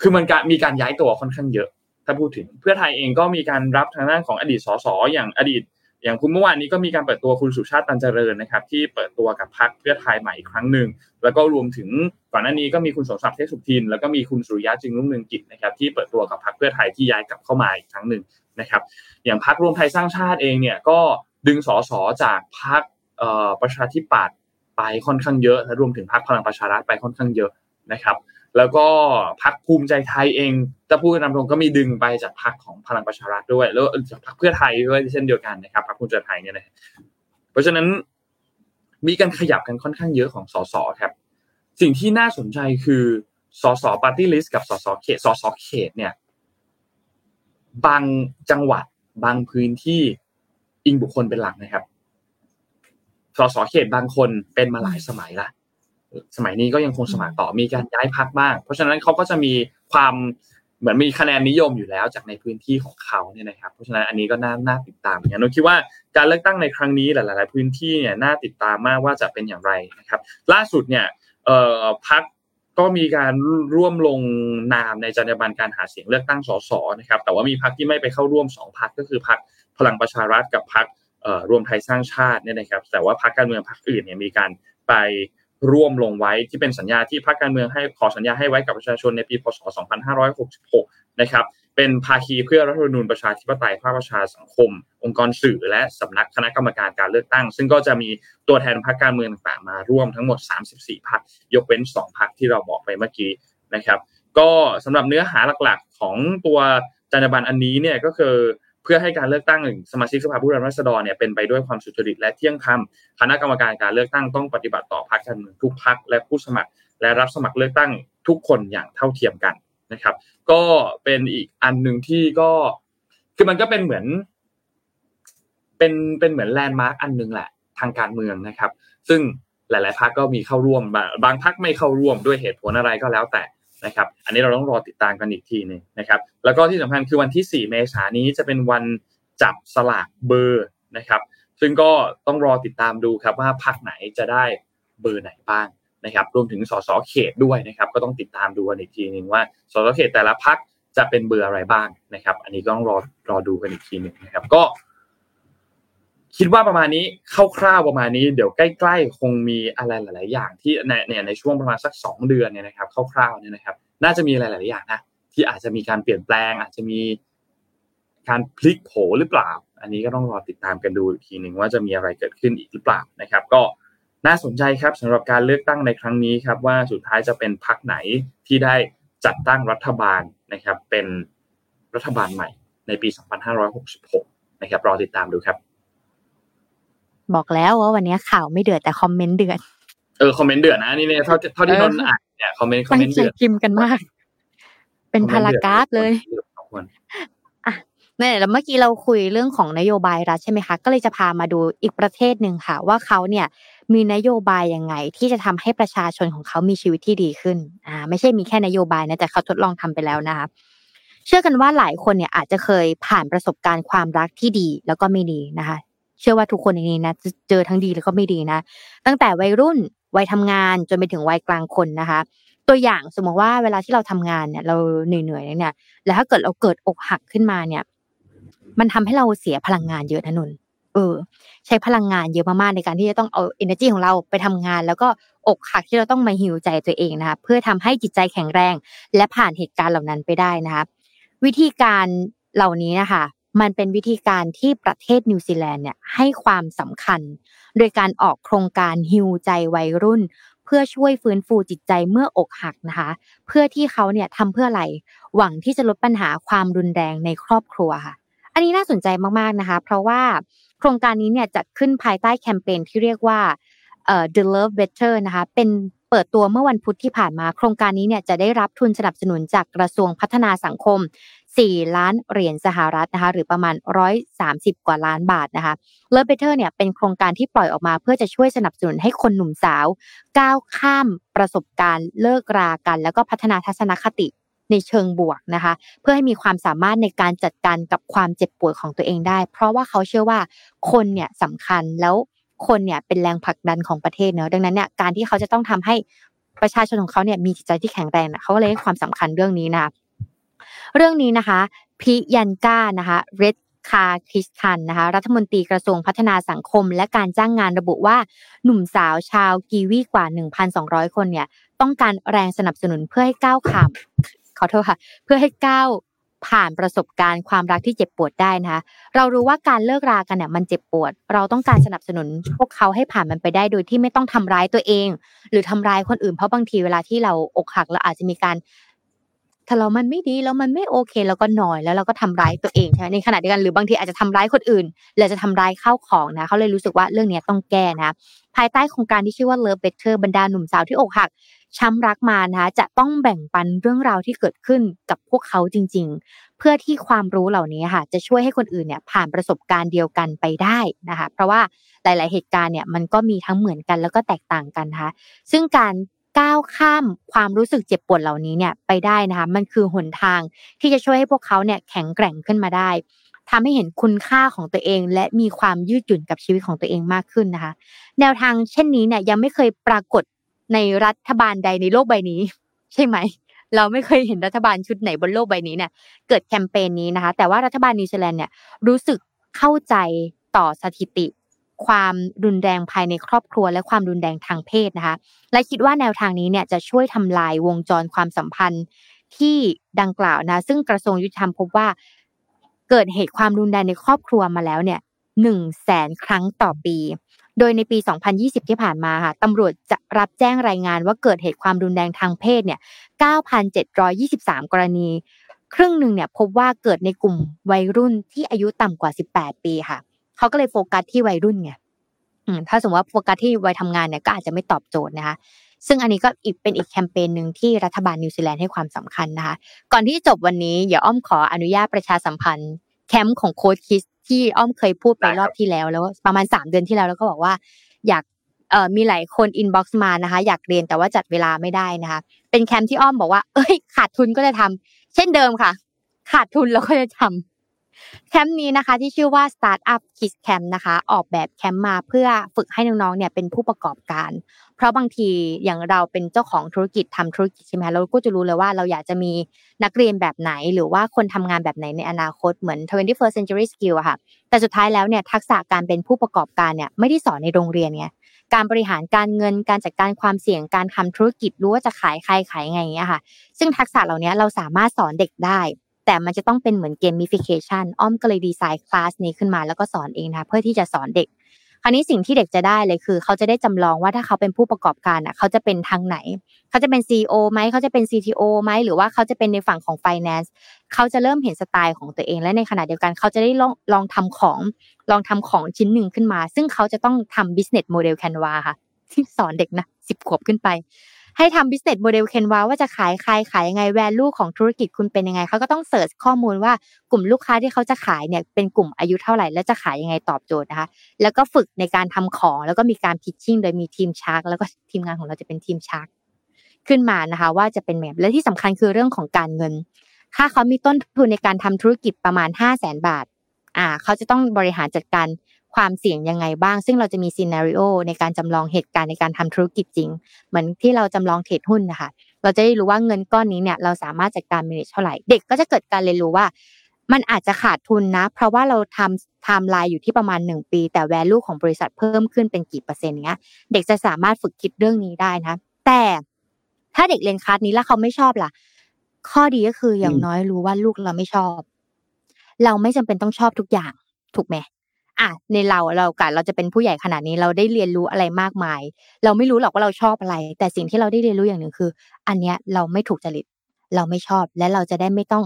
คือมันการมีการย้ายตัวค่อนข้างเยอะ ถ้าพูดถึงเพื่อไทยเองก็มีการรับทางด้านของอดีตสสอย่างอดีต อย่างคุณเมื่อวานนี้ก็มีการเปิดตัวคุณสุชาติตันเจริญนะครับ ที่เปิดตัวกับพรรคเพื่อไทยใหม่อีกครั้งหนึ่งแล้วก็รวมถึงก่อนหน้านี้ก็มีคุณสมศักดิ์เทพสุทิน แล้วก็มีคุณสุริยะจึงรุ่งเรืองกิจนะครับ ที่เปิดตัวกับพรรคเพื่อไทยที่ย้ายกลับเข้ามาอีกครั้งหนึ่งนะครับ อย่างพรรครวมไทยสร้างชาติเองเนี่ยก็ดึงสสจากพรรคประชาธิปัตย์ไปค่อนข้างเยอะและรวมถึงพรรคพลังประชารัฐไปค่อนข้างเยอะนะครับ แล้วก็พักภูมิใจไทยเองจะพูดนำตรงก็มีดึงไปจากพักของพลังประชารัฐด้วย แล้วจากพักเพื่อไทยด้วยเช่นเดียวกันนะครับพักภูมิใจไทยเนี่ยนะเพราะฉะนั้นมีการขยับกันค่อนข้างเยอะของสสครับ สิ่งที่น่าสนใจคือสสปาร์ตี้ลิสต์กับสสเขตสสเขตเนี่ย บางจังหวัดบางพื้นที่ อิงบุคคลเป็นหลักนะครับสสเขตบางคนเป็นมาหลายสมัยละสมัยนี้ก็ยังคงสมัครต่อมีการย้ายพักบ้าง เพราะฉะนั้นเขาก็จะมีความเหมือนมีคะแนนนิยมอยู่แล้วจากในพื้นที่ของเขาเนี่ยนะครับ เพราะฉะนั้นอันนี้ก็น่าน่าติดตามอย่างนคิดว่าการเลือกตั้งในครั้งนี้หลาย ๆ พื้นที่เนี่ยน่าติดตามมากว่าจะเป็นอย่างไรนะครับ ล่าสุดเนี่ยเอ่อพักก็มีการร่วมลงนามในจรรยาบรรณการหาเสียงเลือกตั้งสสนะครับ แต่ว่ามีพักที่ไม่ไปเข้าร่วม2พักก็คือพัก พลังประชารัฐกับพักรวมไทยสร้างชาติเนี่ยนะครับ แต่ว่าพักการเมืองพักอื่นเนี่ยมีการไปร่วมลงไว้ที่เป็นสัญญาที่พรรคการเมืองให้ขอสัญญาให้ไว้กับประชาชนในปีพศ 2566 นะครับ เป็นภาคีเพื่อรัฐธรรมนูญประชาธิปไตยภาคประชาสังคม องค์กรสื่อและสำนักคณะกรรมการการเลือกตั้ง ซึ่งก็จะมีตัวแทนพรรคการเมืองต่างๆมาร่วมทั้งหมด 34พรรคยกเว้น 2พรรคที่เราบอกไปเมื่อกี้นะครับ ก็สำหรับเนื้อหาหลักๆของตัวจรรยาบรรณอันนี้เนี่ยก็คือ เพื่อให้การเลือกตั้งสมาชิกสภาผู้แทนราษฎรเนี่ยเป็นไปด้วยความสุจริตและเที่ยงธรรมคณะกรรมการการเลือกตั้งต้องปฏิบัติต่อพรรคการเมืองทุกพรรคและผู้สมัคร และรับสมัครเลือกตั้งทุกคนอย่างเท่าเทียมกันนะครับ ก็เป็นอีกอันหนึ่งที่ก็คือมันก็เป็นเหมือน เป็นเป็นเหมือนแลนด์มาร์กอันหนึ่งแหละ ทางการเมืองนะครับ ซึ่งหลาย ๆพรรคก็มีเข้าร่วม บางพรรคไม่เข้าร่วมด้วยเหตุผลอะไรก็แล้วแต่ นะครับอันนี้เราต้องรอติดตามกันอีกทีหนึ่งนะครับแล้วก็ที่สำคัญคือวันที่ 4 เมษายนนี้จะเป็นวันจับสลากเบอร์นะครับซึ่งก็ต้องรอติดตามดูครับว่าพรรคไหนจะได้เบอร์ไหนบ้างนะครับรวมถึงสสเขตด้วยนะครับก็ต้องติดตามดูกันอีกทีหนึ่งว่าสสเขตแต่ละพักจะเป็นเบอร์อะไรบ้างนะครับ อันนี้ก็ต้องรอรอดูกันอีกทีหนึ่งนะครับ ก็ คิดว่าประมาณนี้คร่าวๆประมาณนี้ เดี๋ยวใกล้ๆคงมีอะไรหลาย ๆ อย่างที่ในในช่วงประมาณสักสองเดือนเนี่ยนะครับคร่าวๆเนี่ยนะครับ น่าจะมีอะไรหลายๆอย่างนะที่อาจจะมีการเปลี่ยนแปลง อาจจะมีการพลิกโผหรือเปล่า อันนี้ก็ต้องรอติดตามกันดูอีกทีหนึ่งว่าจะมีอะไรเกิดขึ้นอีกหรือเปล่านะครับ ก็น่าสนใจครับสำหรับการเลือกตั้งในครั้งนี้ครับว่าสุดท้ายจะเป็นพรรคไหนที่ได้จัดตั้งรัฐบาลนะครับ เป็นรัฐบาลใหม่ในปี 2566 นะครับรอติดตามดูครับ บอกแล้วว่าวันนี้ข่าวไม่เดือดแต่คอมเมนต์เดือดเออคอมเมนต์เดือดนะนี่เนี่ยเท่าเท่าที่นนอ่านเนี่ยคอมเมนต์คอมเมนต์เดือดพิมพ์กันมาก เป็นพารากราฟเลยอะเนี่ยแล้วเมื่อกี้เราคุยเรื่องของนโยบายรัฐใช่ไหมคะก็เลยจะพามาดูอีกประเทศหนึ่งค่ะ ว่าเขาเนี่ยมีนโยบายยังไง ที่จะทำให้ประชาชนของเขามีชีวิตที่ดีขึ้นอ่าไม่ใช่มีแค่นโยบายนะแต่เขาทดลองทำไปแล้วนะคะเชื่อกันว่าหลายคนเนี่ยอาจจะเคยผ่านประสบการณ์ความรักที่ดีแล้วก็ไม่ดีนะคะ เชื่อว่าทุกคนในนี้นะจะเจอทั้งดีแล้วก็ไม่ดีนะ ตั้งแต่วัยรุ่นวัยทำงานจนไปถึงวัยกลางคนนะคะ ตัวอย่างสมมติว่าเวลาที่เราทำงานเนี่ย เราเหนื่อยๆเนี่ย แล้วถ้าเกิดเราเกิดอกหักขึ้นมาเนี่ย มันทำให้เราเสียพลังงานเยอะนะนนเออ ใช้พลังงานเยอะมากๆในการที่จะต้องเอา energy ของเราไปทำงาน แล้วก็อกหักที่เราต้องมาหิวใจตัวเองนะคะเพื่อทำให้จิตใจแข็งแรง และผ่านเหตุการณ์เหล่านั้นไปได้นะคะวิธีการเหล่านี้นะคะ มันเป็นวิธีการที่ประเทศนิวซีแลนด์เนี่ยให้ความสำคัญ โดยการออกโครงการฮิวใจวัยรุ่น เพื่อช่วยฟื้นฟูจิตใจเมื่ออกหักนะคะ เพื่อที่เขาเนี่ยทำเพื่ออะไรหวังที่จะลดปัญหาความรุนแรงในครอบครัวค่ะ อันนี้น่าสนใจมากๆนะคะ เพราะว่าโครงการนี้เนี่ยจัดขึ้นภายใต้แคมเปญที่เรียกว่า The Love Better นะคะ เป็นเปิดตัวเมื่อวันพุธที่ผ่านมา โครงการนี้เนี่ยจะได้รับทุนสนับสนุนจากกระทรวงพัฒนาสังคม 4 ล้านเหรียญสหรัฐนะคะหรือประมาณ 130 กว่าล้านบาทนะคะ Love Better เนี่ยเป็นโครงการที่ปล่อยออกมาเพื่อจะช่วยสนับสนุนให้คนหนุ่มสาว ก้าวข้ามประสบการณ์เลิกรากัน แล้วก็พัฒนาทัศนคติในเชิงบวกนะคะ เพื่อให้มีความสามารถในการจัดการกับความเจ็บปวดของตัวเองได้ เพราะว่าเขาเชื่อว่าคนเนี่ยสำคัญแล้วคนเนี่ยเป็นแรงผลักดันของประเทศเนอะดังนั้นเนี่ยการที่เขาจะต้องทำให้ประชาชนของเขาเนี่ยมีจิตใจที่แข็งแรงเขาก็เลยให้ความสำคัญเรื่องนี้นะ เรื่องนี้นะคะ พิยันก้านะคะเรดคาคริสทันนะคะรัฐมนตรีกระทรวงพัฒนาสังคม และการจ้างงานระบุว่าหนุ่มสาวชาวกีวีกว่า 1,200 คนเนี่ยต้องการแรงสนับสนุนเพื่อให้ก้าวข้ามขอโทษค่ะ เพื่อให้ก้าวผ่านประสบการณ์ความรักที่เจ็บปวดได้นะคะ เรารู้ว่าการเลิกรากันเนี่ยมันเจ็บปวด เราต้องการสนับสนุนพวกเขาให้ผ่านมันไปได้โดยที่ไม่ต้องทำร้ายตัวเอง หรือทำร้ายคนอื่นเพราะบางทีเวลาที่เราอกหักเราอาจจะมีการ ถ้าเรามันไม่ดีแล้วมันไม่โอเคแล้วก็หน่อยแล้วเราก็ทำร้ายตัวเองใช่ไหมในขณะเดียวกันหรือบางทีอาจจะทำร้ายคนอื่นหรือจะทำร้ายข้าวของนะเขาเลยรู้สึกว่าเรื่องนี้ต้องแก้นะ ภายใต้โครงการที่ชื่อว่า Love Better บรรดาหนุ่มสาวที่อกหักช้ำรักมานะคะจะต้องแบ่งปันเรื่องราวที่เกิดขึ้นกับพวกเขาจริง ๆ เพื่อที่ความรู้เหล่านี้ค่ะ จะช่วยให้คนอื่นเนี่ยผ่านประสบการณ์เดียวกันไปได้นะคะ เพราะว่าหลาย ๆ เหตุการณ์เนี่ยมันก็มีทั้งเหมือนกันแล้วก็แตกต่างกันนะคะซึ่งการ ก้าวข้ามความรู้สึกเจ็บปวดเหล่านี้เนี่ยไปได้นะคะมันคือหนทางที่จะช่วยให้พวกเขาเนี่ยแข็งแกร่งขึ้นมาได้ทำให้เห็นคุณค่าของตัวเอง และมีความยืดหยุ่นกับชีวิตของตัวเองมากขึ้นนะคะ แนวทางเช่นนี้เนี่ยยังไม่เคยปรากฏในรัฐบาลใดในโลกใบนี้ ใช่ไหมเราไม่เคยเห็นรัฐบาลชุดไหนบนโลกใบนี้เนี่ยเกิดแคมเปญนี้นะคะ แต่ว่ารัฐบาลนิวซีแลนด์เนี่ยรู้สึกเข้าใจต่อสถิติ ความรุนแรงภายในครอบครัว และความรุนแรงทางเพศนะคะ และคิดว่าแนวทางนี้เนี่ยจะช่วยทำลายวงจรความสัมพันธ์ที่ดังกล่าวนะ ซึ่งกระทรวงยุติธรรมพบว่า เกิดเหตุความรุนแรงในครอบครัวมาแล้วเนี่ยหนึ่งแสนครั้งต่อปี โดยในปี 2020 ที่ผ่านมาค่ะตำรวจจะรับแจ้งรายงานว่าเกิดเหตุความรุนแรงทางเพศเนี่ย 9,723 กรณี ครึ่งหนึ่งเนี่ยพบว่าเกิดในกลุ่มวัยรุ่นที่อายุต่ำกว่า 18 ปีค่ะ เขาก็เลยโฟกัสที่วัยรุ่นไงถ้าสมมติว่าโฟกัสที่วัยทำงานเนี่ยก็อาจจะไม่ตอบโจทย์นะคะ ซึ่งอันนี้ก็อีกเป็นอีกแคมเปญหนึ่งที่รัฐบาลนิวซีแลนด์ให้ความสำคัญนะคะ ก่อนที่จบวันนี้อย่าอ้อมขออนุญาตประชาสัมพันธ์แคมป์ของ Code Kids ที่อ้อมเคยพูดไปรอบที่แล้ว แล้วประมาณสามเดือนที่แล้วแล้วก็บอกว่า อยากมีหลายคน inbox มานะคะ อยากเรียนแต่ว่าจัดเวลาไม่ได้นะคะ เป็นแคมป์ที่อ้อมบอกว่า เอ้ย ขาดทุนก็จะทำเช่นเดิมค่ะ ขาดทุนแล้วก็จะทำ แคมป์นี้นะคะที่ชื่อว่า Startup Kids Camp นะคะ ออกแบบแคมป์มาเพื่อฝึกให้น้องๆเนี่ยเป็นผู้ประกอบการ เพราะบางทีอย่างเราเป็นเจ้าของธุรกิจทำธุรกิจใช่ไหมเราก็จะรู้เลยว่าเราอยากจะมีนักเรียนแบบไหน หรือว่าคนทำงานแบบไหนในอนาคตเหมือน 21st century skill อะค่ะ แต่สุดท้ายแล้วเนี่ยทักษะการเป็นผู้ประกอบการเนี่ยไม่ได้สอนในโรงเรียนไงการบริหารการเงินการจัดการความเสี่ยงการทำธุรกิจรู้ว่าจะขายใครขายไงอย่างเงี้ยค่ะ ซึ่งทักษะเหล่านี้เราสามารถสอนเด็กได้ แต่มันจะต้องเป็นเหมือน gamification อ้อมก็เลยดีไซน์คลาสนี้ขึ้นมาแล้วก็สอนเองนะเพื่อที่จะสอนเด็ก คราวนี้สิ่งที่เด็กจะได้เลยคือ เขาจะได้จำลองว่าถ้าเขาเป็นผู้ประกอบการอะเขาจะเป็นทางไหน เขาจะเป็น CEO ไหมเขาจะเป็น CTO ไหมหรือว่าเขาจะเป็นในฝั่งของ Finance เขาจะเริ่มเห็นสไตล์ของตัวเองและในขณะเดียวกัน เขาจะได้ลองลองทำของลองทำของชิ้นหนึ่งขึ้นมา ซึ่งเขาจะต้องทำ business model Canva ค่ะที่สอนเด็กนะสิบขวบขึ้นไป ให้ทำ business model Canva ว่าจะขายใครขายยังไง value ของธุรกิจคุณเป็นยังไงเขาก็ต้องเสิร์ชข้อมูลว่ากลุ่มลูกค้าที่เขาจะขายเนี่ยเป็นกลุ่มอายุเท่าไหร่ และจะขายยังไงตอบโจทย์นะคะ แล้วก็ฝึกในการทำของแล้วก็มีการ pitching โดยมีทีมชาร์กแล้วก็ทีมงานของเราจะเป็นทีม shark ขึ้นมานะคะ ว่าจะเป็นแบบและที่สำคัญคือเรื่องของการเงิน ถ้าเขามีต้นทุนในการทำธุรกิจประมาณ 5 0 0แสนบาทอ่าเขาจะต้องบริหารจัดการ ความเสี่ยงยังไงบ้าง ซึ่งเราจะมี scenario ในการจำลองเหตุการณ์ในการทำธุรกิจจริง เหมือนที่เราจำลองเทรดหุ้นนะคะเราจะได้รู้ว่าเงินก้อนนี้เนี่ยเราสามารถจัดการ manage เท่าไหร่ เด็กก็จะเกิดการเรียนรู้ว่า มันอาจจะขาดทุนนะ เพราะว่าเราทำไทม์ไลน์อยู่ที่ประมาณหนึ่งปี แต่ value ของบริษัทเพิ่มขึ้นเป็นกี่เปอร์เซ็นต์เนี้ยเด็กจะสามารถฝึกคิดเรื่องนี้ได้นะ แต่ถ้าเด็กเรียนคลาสนี้แล้วเขาไม่ชอบล่ะ ข้อดีก็คืออย่างน้อยรู้ว่าลูกเราไม่ชอบ เราไม่จำเป็นต้องชอบทุกอย่าง ถูกไหม อะในเราเรากันเราจะเป็นผู้ใหญ่ขนาดนี้เราได้เรียนรู้อะไรมากมาย เราไม่รู้หรอกว่าเราชอบอะไร แต่สิ่งที่เราได้เรียนรู้อย่างหนึ่งคือ อันเนี้ยเราไม่ถูกจริตเราไม่ชอบและเราจะได้ไม่ต้อง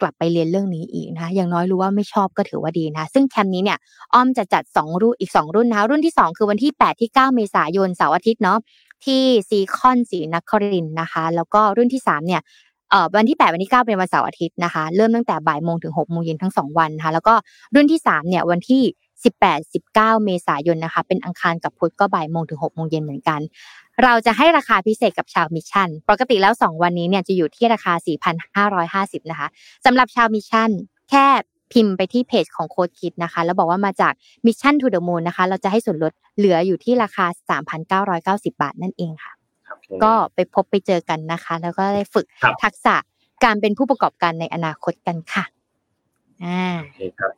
กลับไปเรียนเรื่องนี้อีกนะอย่างน้อยรู้ว่าไม่ชอบก็ถือว่าดีนะซึ่งแคมป์นี้เนี่ยอ้อมจะจัด 2 รุ่นอีก 2 รุ่นนะรุ่นที่ 2 คือวันที่ 8 ที่ 9 เมษายนเสาร์อาทิตย์เนาะที่ซีคอนศรีนครินทร์นะคะ แล้วก็รุ่นที่ 3 เนี่ยเอ่อวันที่ 8 วันที่ 9 เป็นวันเสาร์อาทิตย์นะคะ เริ่มตั้งแต่บ่ายโมงถึง6โมงเย็นทั้ง 2 วันนะคะแล้วก็รุ่นที่ 3 เนี่ยวันที่ 18-19 เมษายนนะคะ เป็นอังคารกับพุธก็บ่ายโมงถึง6โมงเย็นเหมือนกัน เราจะให้ราคาพิเศษกับชาว Mission ปกติแล้ว 2 วันนี้เนี่ยจะอยู่ที่ราคา 4,550 นะคะสำหรับชาว Mission แค่พิมพ์ไปที่เพจของ Code Kids นะคะ แล้วบอกว่ามาจาก Mission to the Moon นะคะ เราจะให้ส่วนลดเหลืออยู่ที่ราคา 3,990 บาทนั่นเองค่ะ ก็ไปพบไปเจอกันนะคะ แล้วก็ได้ฝึกทักษะการเป็นผู้ประกอบการในอนาคตกันค่ะอ่าโอเคครับ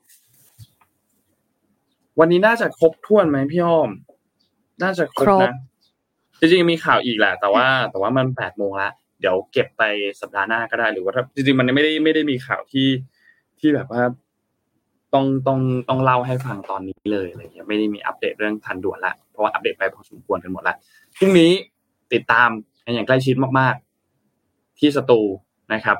วันนี้น่าจะครบถ้วนไหมพี่อ้อม น่าจะครบนะจริงๆมีข่าวอีกแหละ แต่ว่า แต่ว่ามันแปดโมงละเดี๋ยวเก็บไปสัปดาห์หน้าก็ได้หรือว่าถ้าจริงๆมันไม่ได้ไม่ได้มีข่าวที่ที่แบบว่าต้องต้องต้องเล่าให้ฟังตอนนี้เลยอะไรเงี้ยไม่ได้มีอัปเดตเรื่องทันด่วนละเพราะว่าอัปเดตไปพอสมควรกันหมดละพรุ่งนี้ติดตามอย่างใกล้ชิดมาก ๆ ที่สตูนะครับ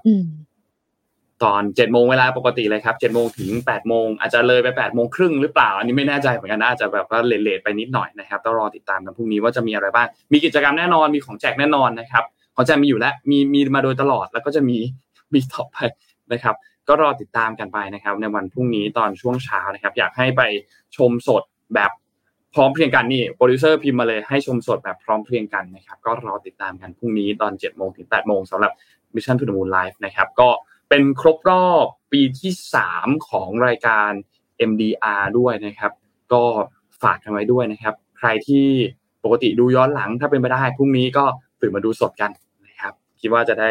ตอนเจ็ดโมงเวลาปกติเลยครับเจ็ดโมงถึงแปดโมงอาจจะเลยไปแปดโมงครึ่งหรือเปล่า อันนี้ไม่แน่ใจเหมือนกันอาจจะแบบว่าเลทไปนิดหน่อยนะครับต้องรอติดตามกันพรุ่งนี้ว่าจะมีอะไรบ้าง มีกิจกรรมแน่นอนมีของแจกแน่นอนนะครับของแจกมีอยู่แล้วมีมีมาโดยตลอดแล้วก็จะมีมีต่อไปนะครับ ก็รอติดตามกันไปนะครับ ในวันพรุ่งนี้ตอนช่วงเช้านะครับ อยากให้ไปชมสดแบบพร้อมเพรียงกันนี่โปรดิวเซอร์พิมพ์มาเลยให้ชมสดแบบพร้อมเพรียงกันนะครับ ก็รอติดตามกันพรุ่งนี้ตอนเจ็ดโมงถึงแปดโมงสำหรับ Mission to the Moon Live นะครับก็ เป็นครบรอบปีที่สามของรายการ MDR ด้วยนะครับ ก็ฝากกันไว้ด้วยนะครับ ใครที่ปกติดูย้อนหลังถ้าเป็นไปได้พรุ่งนี้ก็ตื่นมาดูสดกันนะครับ คิดว่าจะได้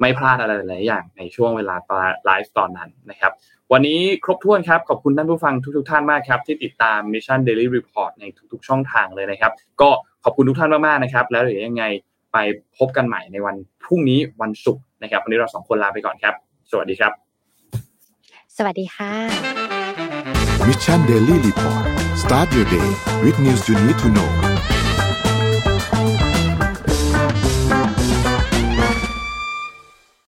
ไม่พลาดอะไรหลายอย่างในช่วงเวลาไลฟ์ตอนนั้นนะครับ วันนี้ครบถ้วนครับ ขอบคุณท่านผู้ฟังทุกๆท่านมากครับ ที่ติดตาม Mission Daily Report ในทุกๆ ช่องทางเลยนะครับ ก็ขอบคุณทุกท่านมากๆนะครับ แล้วเดี๋ยวยังไง ไปพบกันใหม่ในวันพรุ่งนี้วันศุกร์นะครับ วันนี้เราสองคนลาไปก่อนครับ สวัสดีครับ สวัสดีค่ะ Mission Daily Report start your day with news you need to know